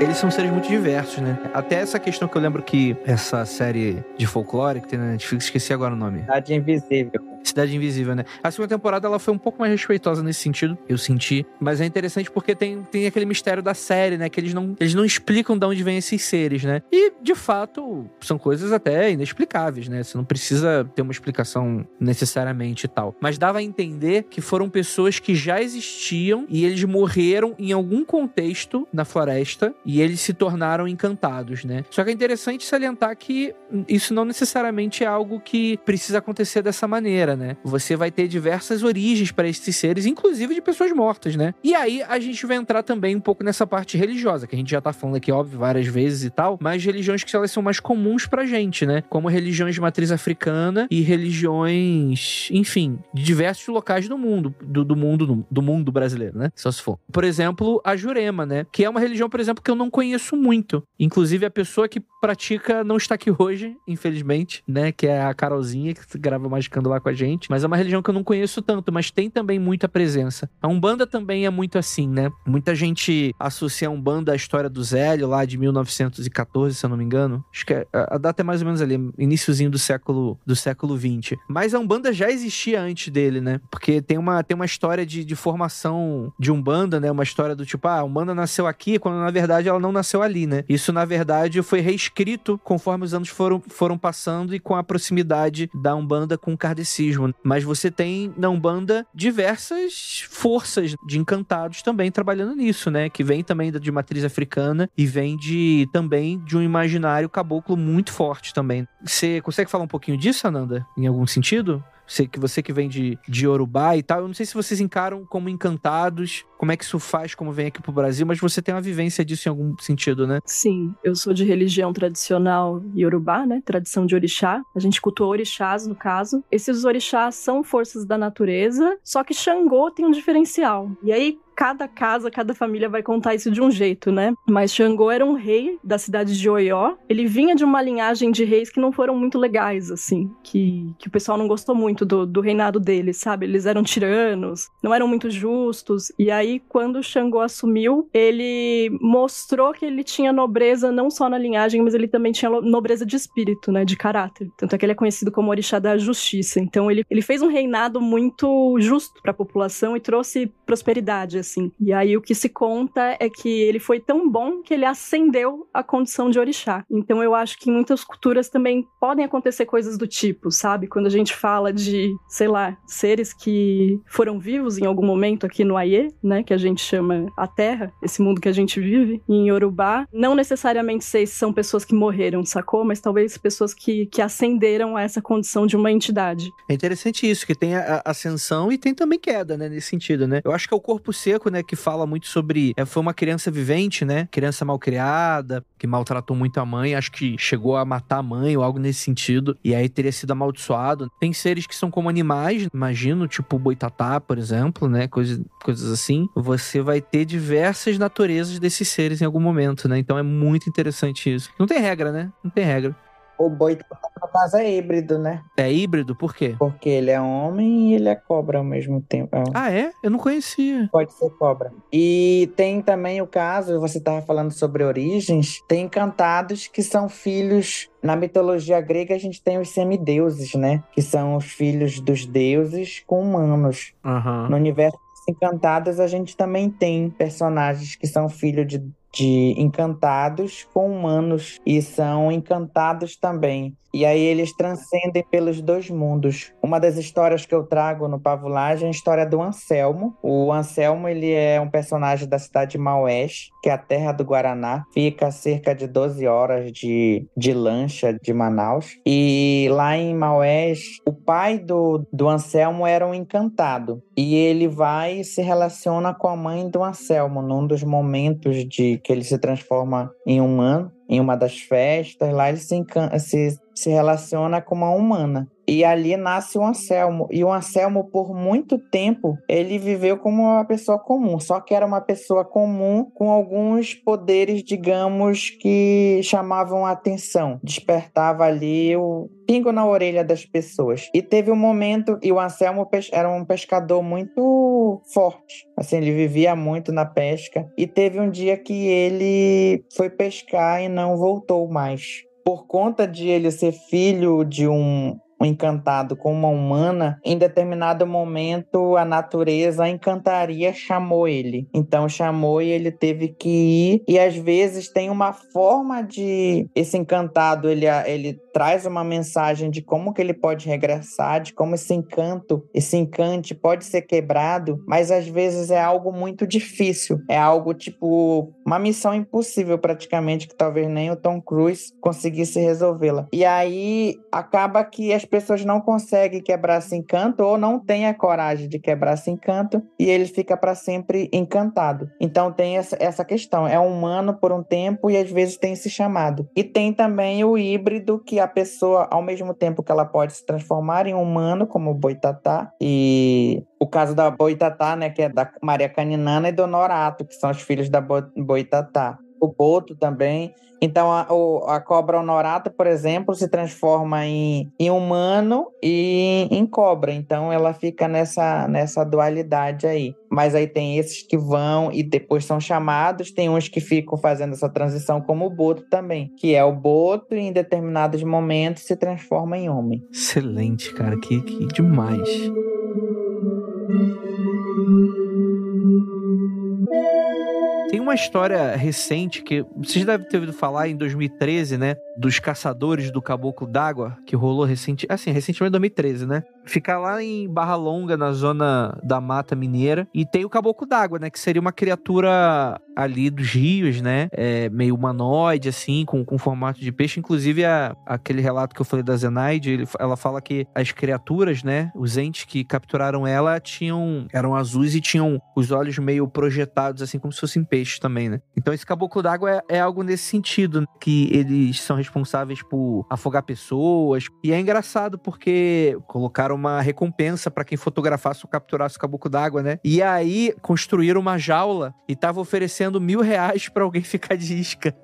Eles são seres muito diversos, né? Até essa questão que eu lembro que essa série de folclore que tem na Netflix, esqueci agora o nome. Cidade Invisível. Cidade Invisível, né? A segunda temporada ela foi um pouco mais respeitosa nesse sentido, eu senti. Mas é interessante porque tem, tem aquele mistério da série, né? Que eles não, eles não explicam de onde vêm esses seres, né? E, de fato, são coisas até inexplicáveis, né? Você não precisa ter uma explicação necessariamente e tal. Mas dava a entender que foram pessoas que já existiam e eles morreram em algum contexto na floresta e eles se tornaram encantados, né? Só que é interessante salientar que isso não necessariamente é algo que precisa acontecer dessa maneira, né? Você vai ter diversas origens para esses seres, inclusive de pessoas mortas, né? E aí a gente vai entrar também um pouco nessa parte religiosa, que a gente já tá falando aqui, óbvio, várias vezes e tal, mas religiões que elas são mais comuns pra gente, né? Como religiões de matriz africana e religiões, enfim, de diversos locais do mundo, do, do mundo do mundo brasileiro, né? Só se for. Por exemplo, a Jurema, né? Que é uma religião, por exemplo, que eu não conheço muito. Inclusive a pessoa que pratica não está aqui hoje, infelizmente, né? Que é a Carolzinha, que grava Magicando lá com a gente. Mas é uma religião que eu não conheço tanto, mas tem também muita presença. A Umbanda também é muito assim, né? Muita gente associa a Umbanda à história do Zélio, lá de 1914, se eu não me engano. Acho que é, a data é mais ou menos ali, iníciozinho do século, do século 20. Mas a Umbanda já existia antes dele, né? Porque tem uma, tem uma história de, de formação de Umbanda, né? Uma história do tipo, ah, a Umbanda nasceu aqui, quando na verdade ela não nasceu ali, né? Isso, na verdade, foi reescrito conforme os anos foram, foram passando e com a proximidade da Umbanda com o kardecismo. Mas você tem na Umbanda diversas forças de encantados também trabalhando nisso, né? Que vem também de matriz africana e vem de também de um imaginário caboclo muito forte também. Você consegue falar um pouquinho disso, Ananda? Em algum sentido? Você que, você que vem de, de Yorubá e tal, eu não sei se vocês encaram como encantados, como é que isso faz, como vem aqui pro Brasil, mas você tem uma vivência disso em algum sentido, né? Sim, eu sou de religião tradicional Yorubá, né? Tradição de orixá. A gente cultua orixás, no caso. Esses orixás são forças da natureza, só que Xangô tem um diferencial. E aí, cada casa, cada família vai contar isso de um jeito, né? Mas Xangô era um rei da cidade de Oió. Ele vinha de uma linhagem de reis que não foram muito legais, assim, que, que o pessoal não gostou muito do, do reinado dele, sabe? Eles eram tiranos, não eram muito justos. E aí, quando Xangô assumiu, ele mostrou que ele tinha nobreza não só na linhagem, mas ele também tinha nobreza de espírito, né? De caráter. Tanto é que ele é conhecido como orixá da justiça. Então, ele, ele fez um reinado muito justo para a população e trouxe prosperidade, assim. E aí o que se conta é que ele foi tão bom que ele ascendeu a condição de orixá. Então eu acho que em muitas culturas também podem acontecer coisas do tipo, sabe? Quando a gente fala de, sei lá, seres que foram vivos em algum momento aqui no Aie, né, que a gente chama a Terra, esse mundo que a gente vive, em Yorubá, não necessariamente sei se são pessoas que morreram, sacou? Mas talvez pessoas que, que ascenderam a essa condição de uma entidade. É interessante isso, que tem a ascensão e tem também queda, né, nesse sentido, né? Eu acho que é o corpo seco né, que fala muito sobre. É, foi uma criança vivente, né? Criança mal criada, que maltratou muito a mãe, acho que chegou a matar a mãe ou algo nesse sentido, e aí teria sido amaldiçoado. Tem seres que são como animais, imagino, tipo boitatá, por exemplo, né? Coisa, coisas assim. Você vai ter diversas naturezas desses seres em algum momento, né? Então é muito interessante isso. Não tem regra, né? Não tem regra. O boi, no caso, é híbrido, né? É híbrido? Por quê? Porque ele é homem e ele é cobra ao mesmo tempo. Ah, é? Eu não conhecia. Pode ser cobra. E tem também o caso, você estava falando sobre origens, tem encantados que são filhos na mitologia grega, a gente tem os semideuses, né? Que são os filhos dos deuses com humanos. Uhum. No universo Encantados, a gente também tem personagens que são filhos de de encantados com humanos e são encantados também. E aí eles transcendem pelos dois mundos. Uma das histórias que eu trago no Pavulagem é a história do Anselmo. O Anselmo, ele é um personagem da cidade de Maués, que é a terra do Guaraná. Fica a cerca de 12 horas de, de lancha de Manaus. E lá em Maués, o pai do, do Anselmo era um encantado. E ele vai e se relaciona com a mãe do Anselmo num dos momentos de que ele se transforma em humano em uma das festas, lá ele se, se, se relaciona com uma humana. E ali nasce o Anselmo. E o Anselmo, por muito tempo, ele viveu como uma pessoa comum. Só que era uma pessoa comum com alguns poderes, digamos, que chamavam a atenção. Despertava ali o pingo na orelha das pessoas. E teve um momento, e o Anselmo era um pescador muito forte. Assim, ele vivia muito na pesca. E teve um dia que ele foi pescar e não voltou mais por conta de ele ser filho de um um encantado com uma humana, em determinado momento a natureza, a encantaria chamou ele. Então chamou e ele teve que ir. E às vezes tem uma forma de esse encantado ele, ele traz uma mensagem de como que ele pode regressar, de como esse encanto, esse encante pode ser quebrado, mas às vezes é algo muito difícil. É algo tipo uma missão impossível praticamente, que talvez nem o Tom Cruise conseguisse resolvê-la. E aí acaba que as pessoas não conseguem quebrar esse encanto ou não têm a coragem de quebrar esse encanto e ele fica para sempre encantado. Então tem essa, essa questão, é humano por um tempo e às vezes tem esse chamado. E tem também o híbrido que a pessoa, ao mesmo tempo que ela pode se transformar em humano, como o Boitatá, e o caso da Boitatá, né, que é da Maria Caninana e do Norato, que são os filhos da Boitatá. O Boto também. Então, a, a cobra honorata, por exemplo, se transforma em, em humano e em, em cobra. Então, ela fica nessa, nessa dualidade aí. Mas aí tem esses que vão e depois são chamados, tem uns que ficam fazendo essa transição, como o Boto também, que é o Boto e em determinados momentos se transforma em homem. Excelente, cara, que, que demais. Tem uma história recente que vocês devem ter ouvido falar em 2013, né? Dos caçadores do caboclo d'água, que rolou recente, assim, recentemente em 2013, né? Fica lá em Barra Longa, na zona da Mata Mineira, e tem o caboclo d'água, né? Que seria uma criatura ali dos rios, né? É, meio humanoide, assim, com, com formato de peixe. Inclusive, a, aquele relato que eu falei da Zenaide, ele, ela fala que as criaturas, né? Os entes que capturaram ela tinham. eram azuis e tinham os olhos meio projetados, assim, como se fossem peixes também, né? Então, esse caboclo d'água é, é algo nesse sentido, né? que eles são responsáveis por afogar pessoas. E é engraçado porque colocaram uma recompensa para quem fotografasse ou capturasse o caboclo d'água, né? E aí construíram uma jaula e tava oferecendo mil reais pra alguém ficar de isca.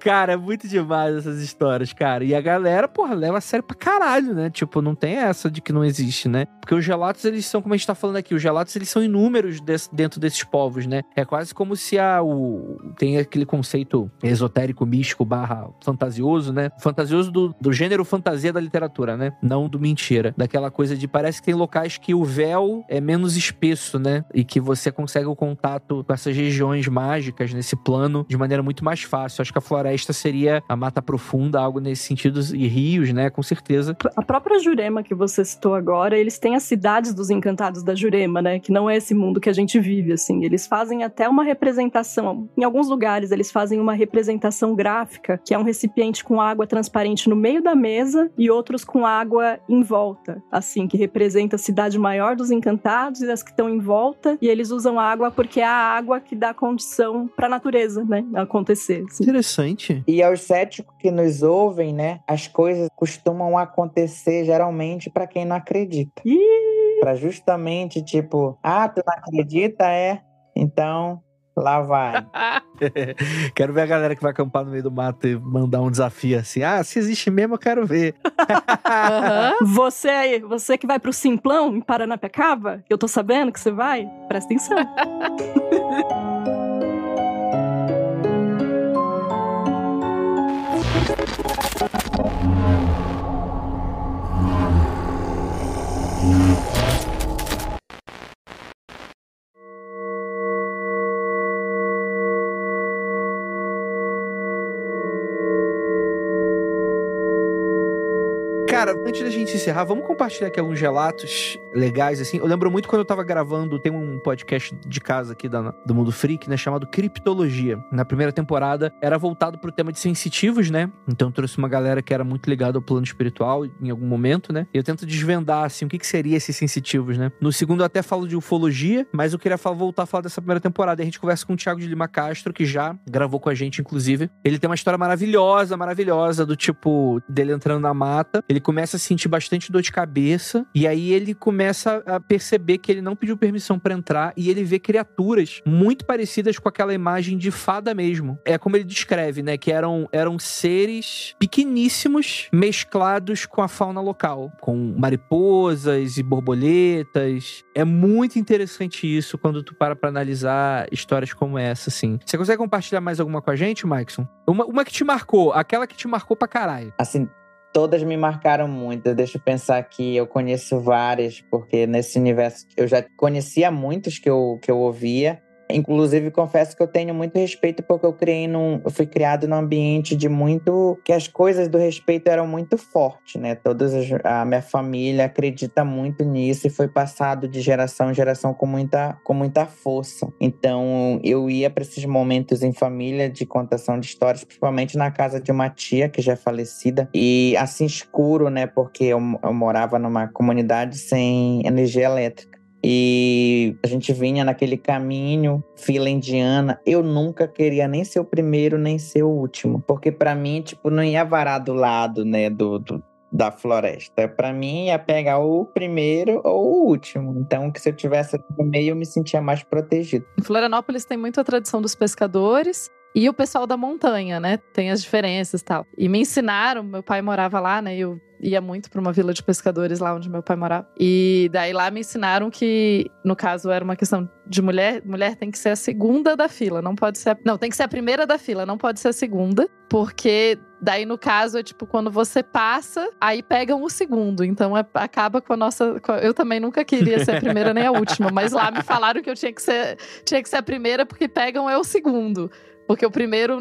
Cara, é muito demais essas histórias, cara. E a galera, porra, leva a sério pra caralho, né? Tipo, não tem essa de que não existe, né? Porque os gelatos, eles são, como a gente tá falando aqui, os gelatos, eles são inúmeros desse, dentro desses povos, né? É quase como se a, o, tem aquele conceito esotérico, místico, barra fantasioso, né? Fantasioso do, do gênero fantasia da literatura, né? Não do mentira. Daquela coisa de parece que tem locais que o véu é menos espesso, né? E que você consegue o contato com essas regiões mágicas nesse plano de maneira muito mais fácil. Acho que a floresta seria a mata profunda, algo nesse sentido, e rios, né? Com certeza. A própria Jurema que você citou agora, eles têm as cidades dos encantados da Jurema, né? Que não é esse mundo que a gente vive, assim. Eles fazem até uma representação. Em alguns lugares, eles fazem uma representação gráfica, que é um recipiente com água transparente no meio da mesa e outros com água em volta, assim, que representa a cidade maior dos encantados e as que estão em volta. E eles usam água porque é a água que dá condição para a natureza, né? Acontecer. Assim. Interessante. E aos céticos que nos ouvem, né, as coisas costumam acontecer geralmente para quem não acredita. Para justamente tipo, ah, tu não acredita, é? Então, lá vai. quero ver a galera que vai acampar no meio do mato e mandar um desafio assim. Ah, se existe mesmo, eu quero ver. uhum. Você aí, você que vai pro Simplão em Paranapiacaba, eu tô sabendo que você vai, presta atenção. Cara, antes da gente encerrar, vamos compartilhar aqui alguns relatos legais, assim. Eu lembro muito quando eu tava gravando, tem um podcast de casa aqui da, do Mundo Freak, né, chamado Criptologia. Na primeira temporada, era voltado pro tema de sensitivos, né? Então trouxe uma galera que era muito ligada ao plano espiritual em algum momento, né? E eu tento desvendar, assim, o que, que seria esses sensitivos, né? No segundo eu até falo de ufologia, mas eu queria falar, voltar a falar dessa primeira temporada. E a gente conversa com o Thiago de Lima Castro, que já gravou com a gente, inclusive. Ele tem uma história maravilhosa, maravilhosa, do tipo, dele entrando na mata. Ele começa a sentir bastante dor de cabeça e aí ele começa a perceber que ele não pediu permissão para entrar e ele vê criaturas muito parecidas com aquela imagem de fada mesmo. É como ele descreve, né, que eram eram seres pequeníssimos mesclados com a fauna local, com mariposas e borboletas. É muito interessante isso quando tu para para analisar histórias como essa, assim. Você consegue compartilhar mais alguma com a gente, Maxon? Uma, uma que te marcou, aquela que te marcou pra caralho. Assim, todas me marcaram muito. Deixa eu pensar aqui, eu conheço várias, porque nesse universo eu já conhecia muitos que eu, que eu ouvia, Inclusive, confesso que eu tenho muito respeito porque eu criei num, eu fui criado num ambiente de muito que as coisas do respeito eram muito fortes, né? Todas as, a minha família acredita muito nisso e foi passado de geração em geração com muita com muita força. Então, eu ia para esses momentos em família de contação de histórias, principalmente na casa de uma tia que já é falecida e assim escuro, né? Porque eu, eu morava numa comunidade sem energia elétrica. E a gente vinha naquele caminho, fila indiana. Eu nunca queria nem ser o primeiro, nem ser o último. Porque para mim, tipo, não ia varar do lado, né, do, do da floresta. Para mim, ia pegar o primeiro ou o último. Então, que se eu tivesse no meio, eu me sentia mais protegido. Em Florianópolis tem muita tradição dos pescadores. E o pessoal da montanha, né? Tem as diferenças e tal. E me ensinaram, meu pai morava lá, né? Eu ia muito para uma vila de pescadores lá onde meu pai morava. E daí lá me ensinaram que, no caso, era uma questão de mulher. Mulher tem que ser a segunda da fila, não pode ser. A, não, tem que ser a primeira da fila, não pode ser a segunda. Porque daí, no caso, é tipo, quando você passa, aí pegam o segundo. Então é, acaba com a nossa. Eu também nunca queria ser a primeira nem a última. Mas lá me falaram que eu tinha que ser, tinha que ser a primeira porque pegam é o segundo. Porque o primeiro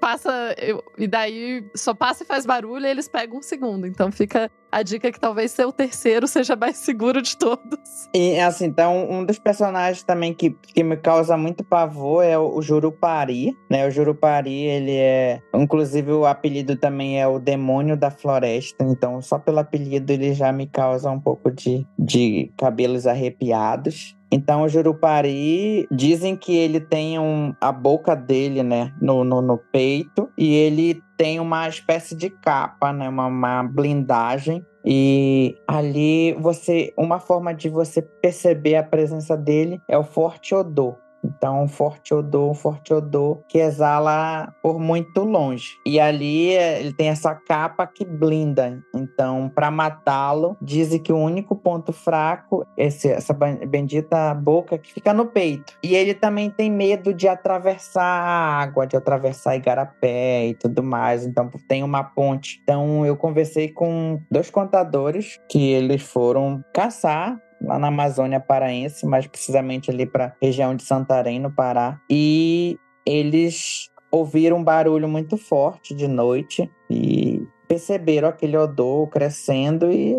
passa. E daí só passa e faz barulho e eles pegam um segundo. Então fica a dica que talvez ser o terceiro seja mais seguro de todos. E assim, então, um dos personagens também que, que me causa muito pavor é o, o Jurupari, né? O Jurupari, ele é. Inclusive, o apelido também é o Demônio da Floresta. Então, só pelo apelido ele já me causa um pouco de, de cabelos arrepiados. Então, o Jurupari, dizem que ele tem um, a boca dele, né, no, no, no peito, e ele tem uma espécie de capa, né, uma, uma blindagem e ali você, uma forma de você perceber a presença dele é o forte odor. Então, um forte odor, um forte odor que exala por muito longe. E ali ele tem essa capa que blinda. Então, para matá-lo, dizem que o único ponto fraco é essa bendita boca que fica no peito. E ele também tem medo de atravessar a água, de atravessar igarapé e tudo mais. Então, tem uma ponte. Então, eu conversei com dois contadores que eles foram caçar lá na Amazônia Paraense, mais precisamente ali para região de Santarém, no Pará. E eles ouviram um barulho muito forte de noite e perceberam aquele odor crescendo e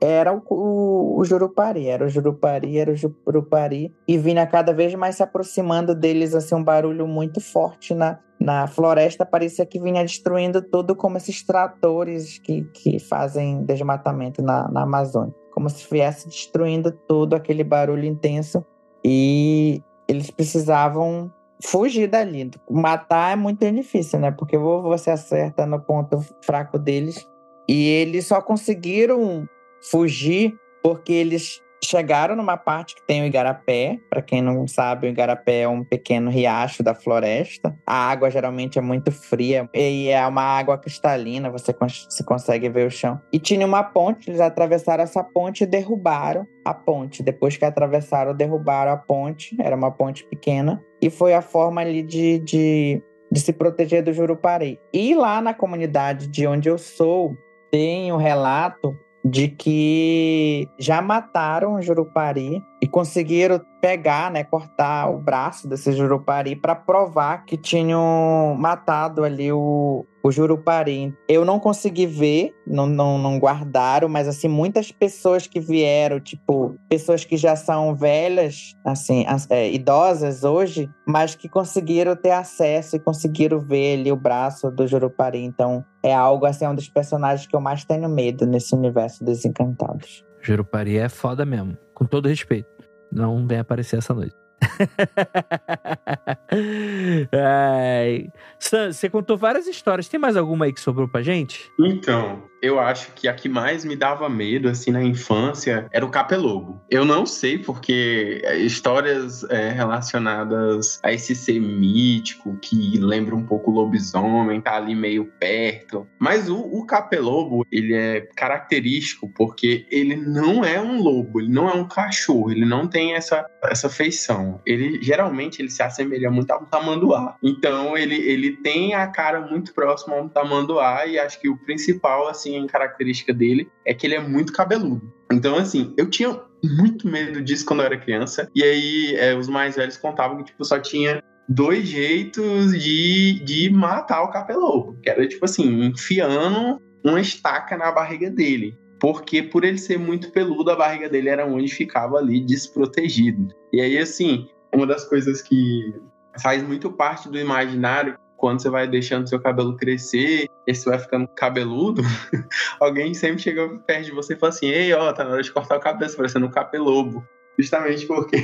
era o, o, o, Jurupari, era o Jurupari, era o Jurupari, e vinha cada vez mais se aproximando deles, assim, um barulho muito forte na, na floresta, parecia que vinha destruindo tudo, como esses tratores que, que fazem desmatamento na, na Amazônia como se estivesse destruindo tudo, aquele barulho intenso. E eles precisavam fugir dali. Matar é muito difícil, né? Porque você acerta no ponto fraco deles. E eles só conseguiram fugir porque eles chegaram numa parte que tem o Igarapé. Para quem não sabe, o Igarapé é um pequeno riacho da floresta. A água geralmente é muito fria e é uma água cristalina, você, você consegue ver o chão. E tinha uma ponte, eles atravessaram essa ponte e derrubaram a ponte. Depois que atravessaram, derrubaram a ponte. Era uma ponte pequena. E foi a forma ali de, de, de se proteger do Jurupari. E lá na comunidade de onde eu sou, tem um relato de que já mataram Jurupari e conseguiram pegar, né, cortar o braço desse Jurupari para provar que tinham matado ali o, o Jurupari. Eu não consegui ver, não, não, não guardaram, mas assim, muitas pessoas que vieram, tipo, pessoas que já são velhas, assim, é, idosas hoje, mas que conseguiram ter acesso e conseguiram ver ali o braço do Jurupari. Então, é algo assim, é um dos personagens que eu mais tenho medo nesse universo dos encantados. Jurupari é foda mesmo, com todo respeito. Não vem aparecer essa noite. Sam, você contou várias histórias. Tem mais alguma aí que sobrou pra gente? Então, eu acho que a que mais me dava medo, assim, na infância, era o Capelobo. Eu não sei porque é, histórias é, relacionadas a esse ser mítico, que lembra um pouco o lobisomem, tá ali meio perto. Mas o, o Capelobo, ele é característico porque ele não é um lobo, ele não é um cachorro, ele não tem essa, essa feição. Ele, geralmente, ele se assemelha muito a um tamanduá. Então, ele, ele tem a cara muito próxima a um tamanduá e acho que o principal, assim, assim, em característica dele é que ele é muito cabeludo. Então, assim, eu tinha muito medo disso quando eu era criança. E aí, é, os mais velhos contavam que, tipo, só tinha dois jeitos de, de matar o capelobo. Que era, tipo assim, enfiando uma estaca na barriga dele. Porque por ele ser muito peludo, a barriga dele era onde ficava ali desprotegido. E aí, assim, uma das coisas que faz muito parte do imaginário quando você vai deixando seu cabelo crescer, e você vai ficando cabeludo, alguém sempre chega perto de você e fala assim: Ei, ó, tá na hora de cortar o cabelo, parecendo um capelobo. Justamente porque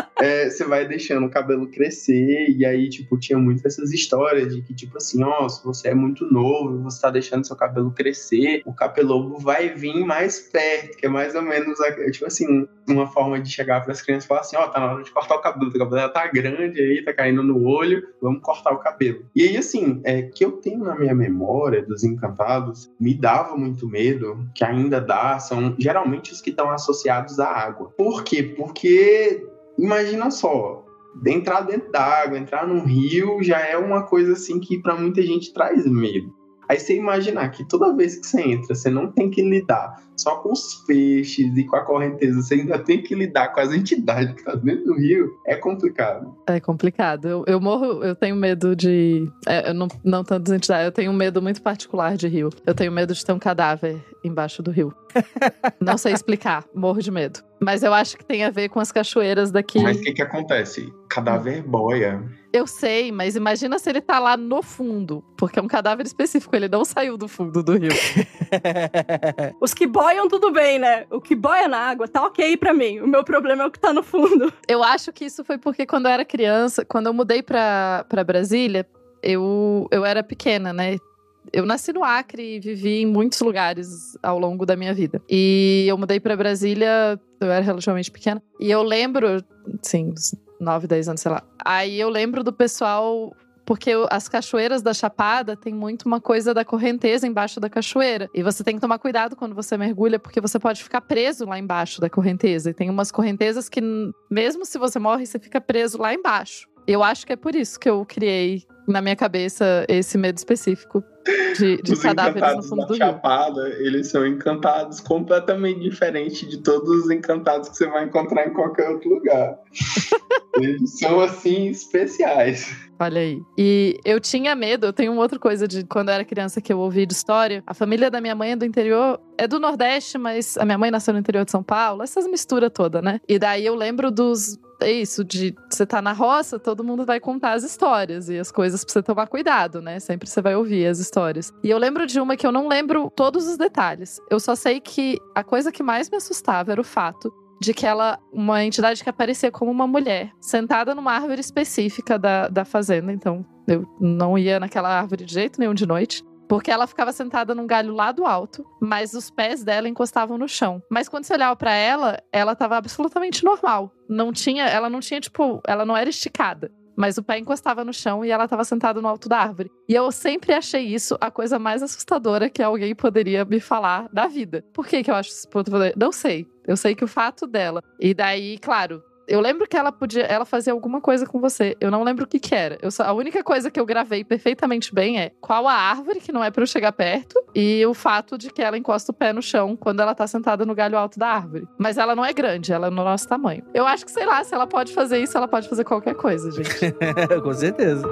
é, você vai deixando o cabelo crescer, e aí, tipo, tinha muito essas histórias de que, tipo assim, ó, se você é muito novo, você tá deixando seu cabelo crescer, o capelobo vai vir mais perto, que é mais ou menos, tipo assim, uma forma de chegar para as crianças e falar assim, ó, tá na hora de cortar o cabelo, o cabelo já tá grande aí, tá caindo no olho, vamos cortar o cabelo. E aí, assim, é, que eu tenho na minha memória dos encantados, me dava muito medo, que ainda dá, são geralmente os que estão associados à água. Por quê? Porque imagina só, entrar dentro d'água, entrar num rio já é uma coisa assim que para muita gente traz medo. Aí você imaginar que toda vez que você entra, você não tem que lidar só com os peixes e com a correnteza, você ainda tem que lidar com as entidades que tá dentro do rio, é complicado. É complicado. Eu, eu morro, eu tenho medo de. É, eu não, não tanto das entidades, eu tenho um medo muito particular de rio. Eu tenho medo de ter um cadáver embaixo do rio. não sei explicar, morro de medo. Mas eu acho que tem a ver com as cachoeiras daqui. Mas o que que acontece? Cadáver boia. Eu sei, mas imagina se ele tá lá no fundo, porque é um cadáver específico, ele não saiu do fundo do rio. Os que boiam, tudo bem, né? O que boia na água tá ok pra mim. O meu problema é o que tá no fundo. Eu acho que isso foi porque quando eu era criança, quando eu mudei pra, pra Brasília, eu, eu era pequena, né? Eu nasci no Acre e vivi em muitos lugares ao longo da minha vida. E eu mudei para Brasília, eu era relativamente pequena. E eu lembro, sim, 9, 10 anos, sei lá. Aí eu lembro do pessoal porque as cachoeiras da Chapada tem muito uma coisa da correnteza embaixo da cachoeira. E você tem que tomar cuidado quando você mergulha, porque você pode ficar preso lá embaixo da correnteza. E tem umas correntezas que, mesmo se você morre, você fica preso lá embaixo. Eu acho que é por isso que eu criei na minha cabeça esse medo específico de, de os cadáveres no fundo da do rio. Chapada, eles são encantados completamente diferente de todos os encantados que você vai encontrar em qualquer outro lugar. eles são assim especiais. Olha aí. E eu tinha medo, eu tenho uma outra coisa de quando eu era criança que eu ouvi de história. A família da minha mãe é do interior, é do Nordeste, mas a minha mãe nasceu no interior de São Paulo, essas misturas toda, né? E daí eu lembro dos é isso, de você tá na roça, todo mundo vai contar as histórias e as coisas pra você tomar cuidado, né? Sempre você vai ouvir as histórias. E eu lembro de uma que eu não lembro todos os detalhes. Eu só sei que a coisa que mais me assustava era o fato de que ela, uma entidade que aparecia como uma mulher, sentada numa árvore específica da, da fazenda. Então, eu não ia naquela árvore de jeito nenhum de noite. Porque ela ficava sentada num galho lá do alto, mas os pés dela encostavam no chão. Mas quando você olhava para ela, ela tava absolutamente normal. Não tinha, ela não tinha tipo, ela não era esticada. Mas o pé encostava no chão e ela estava sentada no alto da árvore. E eu sempre achei isso a coisa mais assustadora que alguém poderia me falar da vida. Por que, que eu acho isso? Não sei. Eu sei que o fato dela. E daí, claro, eu lembro que ela podia, ela fazia alguma coisa com você. Eu não lembro o que que era. Eu só, a única coisa que eu gravei perfeitamente bem é qual a árvore que não é para eu chegar perto e o fato de que ela encosta o pé no chão quando ela tá sentada no galho alto da árvore. Mas ela não é grande, ela é no nosso tamanho. Eu acho que sei lá, se ela pode fazer isso, ela pode fazer qualquer coisa, gente. com certeza.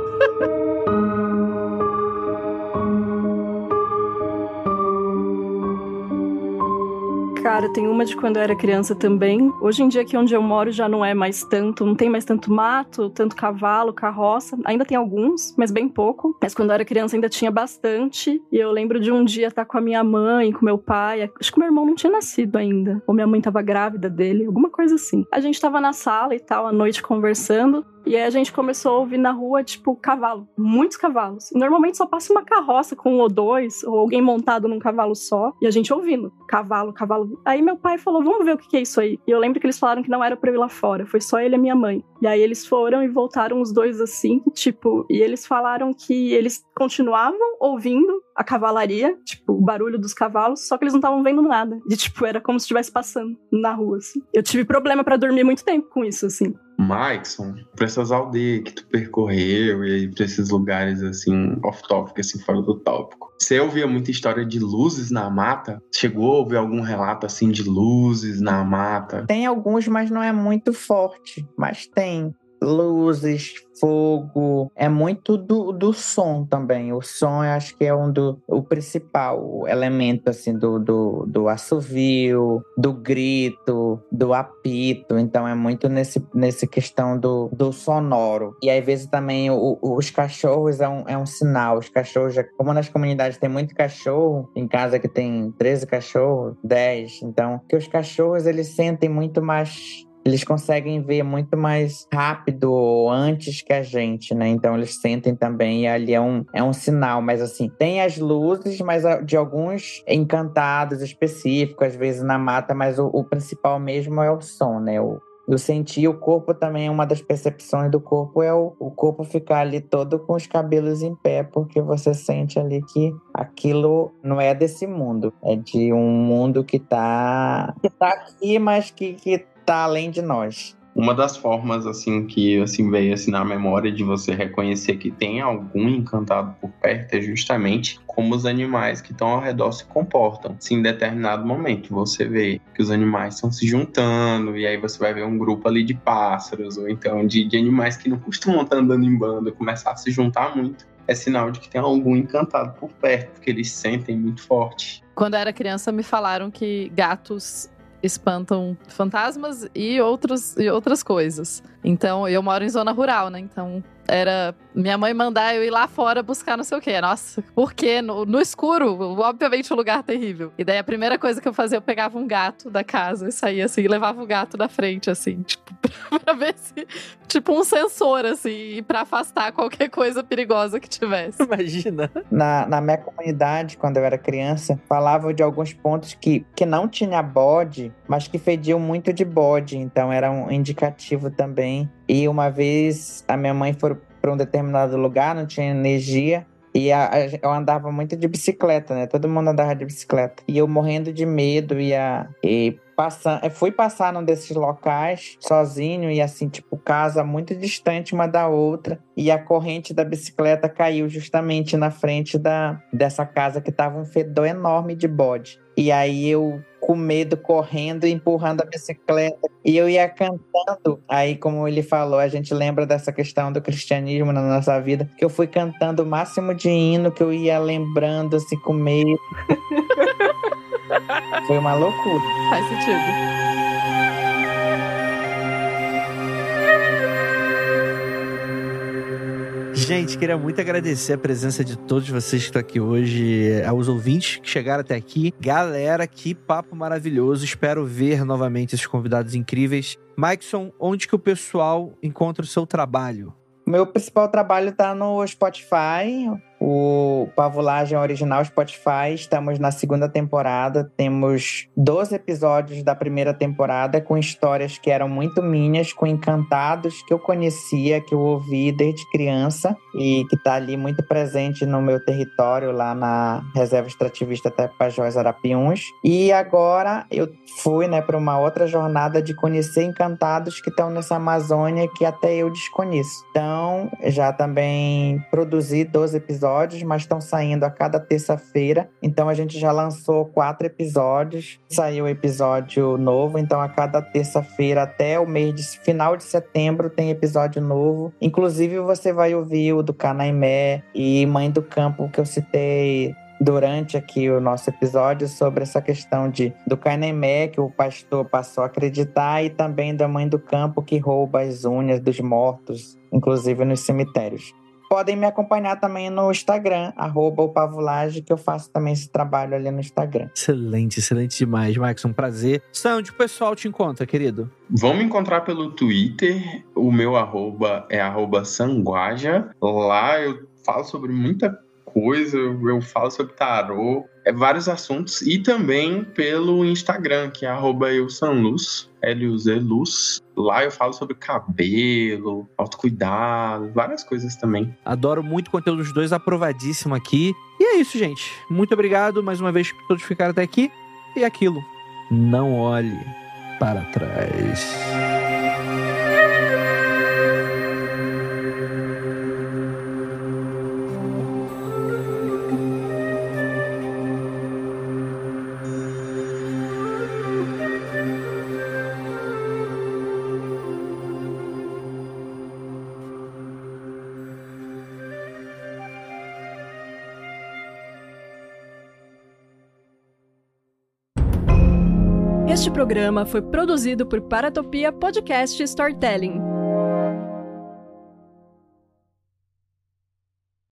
Cara, tem uma de quando eu era criança também. Hoje em dia, aqui onde eu moro, já não é mais tanto, não tem mais tanto mato, tanto cavalo, carroça. Ainda tem alguns, mas bem pouco. Mas quando eu era criança ainda tinha bastante. E eu lembro de um dia estar com a minha mãe, com meu pai. Acho que meu irmão não tinha nascido ainda. Ou minha mãe tava grávida dele, alguma coisa assim. A gente tava na sala e tal, à noite conversando. E aí a gente começou a ouvir na rua, tipo, cavalo. Muitos cavalos. Normalmente só passa uma carroça com um ou dois, ou alguém montado num cavalo só. E a gente ouvindo. Cavalo, cavalo. Aí meu pai falou, vamos ver o que é isso aí. E eu lembro que eles falaram que não era pra eu ir lá fora. Foi só ele e minha mãe. E aí eles foram e voltaram os dois assim, tipo... E eles falaram que eles continuavam ouvindo a cavalaria, tipo, o barulho dos cavalos, só que eles não estavam vendo nada. E, tipo, era como se estivesse passando na rua, assim. Eu tive problema para dormir muito tempo com isso, assim. Maxon, pra essas aldeias que tu percorreu e pra esses lugares assim, off-topic, assim, fora do tópico. Você ouvia muita história de luzes na mata? Chegou a ouvir algum relato assim de luzes na mata? Tem alguns, mas não é muito forte. Mas tem luzes, fogo, é muito do, do som também. O som eu acho que é um do o principal elemento assim do, do, do assovio, do grito, do apito. Então é muito nesse, nesse questão do, do sonoro. E às vezes também o, os cachorros é um, é um sinal. Os cachorros, como nas comunidades tem muito cachorro, em casa que tem 13 cachorros, 10. Então, que os cachorros eles sentem muito mais eles conseguem ver muito mais rápido antes que a gente, né? Então eles sentem também e ali é um, é um sinal. Mas assim, tem as luzes, mas de alguns encantados específicos, às vezes na mata, mas o, o principal mesmo é o som, né? O, eu senti o corpo também, uma das percepções do corpo é o, o corpo ficar ali todo com os cabelos em pé, porque você sente ali que aquilo não é desse mundo, é de um mundo que tá, que tá aqui, mas que, que tá além de nós. Uma das formas assim que assim veio assim na memória de você reconhecer que tem algum encantado por perto é justamente como os animais que estão ao redor se comportam. Se em determinado momento você vê que os animais estão se juntando e aí você vai ver um grupo ali de pássaros ou então de, de animais que não costumam estar andando em banda começar a se juntar muito, é sinal de que tem algum encantado por perto, porque eles sentem muito forte. Quando eu era criança, me falaram que gatos espantam fantasmas e, outros, e outras coisas. Então, eu moro em zona rural, né? Então, era minha mãe mandar eu ir lá fora buscar não sei o quê. Nossa, por quê? No, no escuro, obviamente um lugar terrível. E daí a primeira coisa que eu fazia, eu pegava um gato da casa e saía assim, e levava o gato da frente, assim, tipo, pra, pra ver se. Tipo um sensor, assim, pra afastar qualquer coisa perigosa que tivesse. Imagina. Na, na minha comunidade, quando eu era criança, falava de alguns pontos que, que não tinha bode, mas que fediam muito de bode. Então era um indicativo também. E uma vez a minha mãe foi para um determinado lugar, não tinha energia. E a, a, eu andava muito de bicicleta, né? Todo mundo andava de bicicleta. E eu morrendo de medo, ia. E passando, fui passar num desses locais sozinho e assim, tipo, casa muito distante uma da outra. E a corrente da bicicleta caiu justamente na frente da, dessa casa que tava um fedor enorme de bode. E aí eu com medo, correndo e empurrando a bicicleta. E eu ia cantando. Aí, como ele falou, a gente lembra dessa questão do cristianismo na nossa vida, que eu fui cantando o máximo de hino que eu ia lembrando, assim, com medo. Foi uma loucura. Faz sentido. Gente, queria muito agradecer a presença de todos vocês que estão aqui hoje, aos ouvintes que chegaram até aqui. Galera, que papo maravilhoso. Espero ver novamente esses convidados incríveis. Mikeson, onde que o pessoal encontra o seu trabalho? Meu principal trabalho está no Spotify, o Pavulagem Original Spotify. Estamos na segunda temporada. Temos 12 episódios da primeira temporada com histórias que eram muito minhas, com encantados que eu conhecia, que eu ouvi desde criança e que está ali muito presente no meu território, lá na Reserva Extrativista Tapajós Arapiuns. E agora eu fui né, para uma outra jornada de conhecer encantados que estão nessa Amazônia que até eu desconheço. Então, já também produzi 12 episódios episódios, mas estão saindo a cada terça-feira. Então a gente já lançou quatro episódios. Saiu episódio novo, então a cada terça-feira até o mês de final de setembro tem episódio novo. Inclusive você vai ouvir o do Canaimé e Mãe do Campo que eu citei durante aqui o nosso episódio sobre essa questão de do Cainemé que o pastor passou a acreditar e também da mãe do campo que rouba as unhas dos mortos, inclusive nos cemitérios podem me acompanhar também no Instagram, arroba o Pavulage, que eu faço também esse trabalho ali no Instagram. Excelente, excelente demais, Max. Um prazer. Sam, onde o pessoal te encontra, querido? Vão me encontrar pelo Twitter. O meu arroba é arroba sanguaja. Lá eu falo sobre muita coisa, eu falo sobre tarô, é vários assuntos. E também pelo Instagram, que é arroba eusanluz, L-U-Z Luz. Lá eu falo sobre cabelo, autocuidado, várias coisas também. Adoro muito o conteúdo dos dois, aprovadíssimo aqui. E é isso, gente. Muito obrigado mais uma vez por todos ficarem até aqui. E aquilo, não olhe para trás. Programa foi produzido por Paratopia Podcast Storytelling.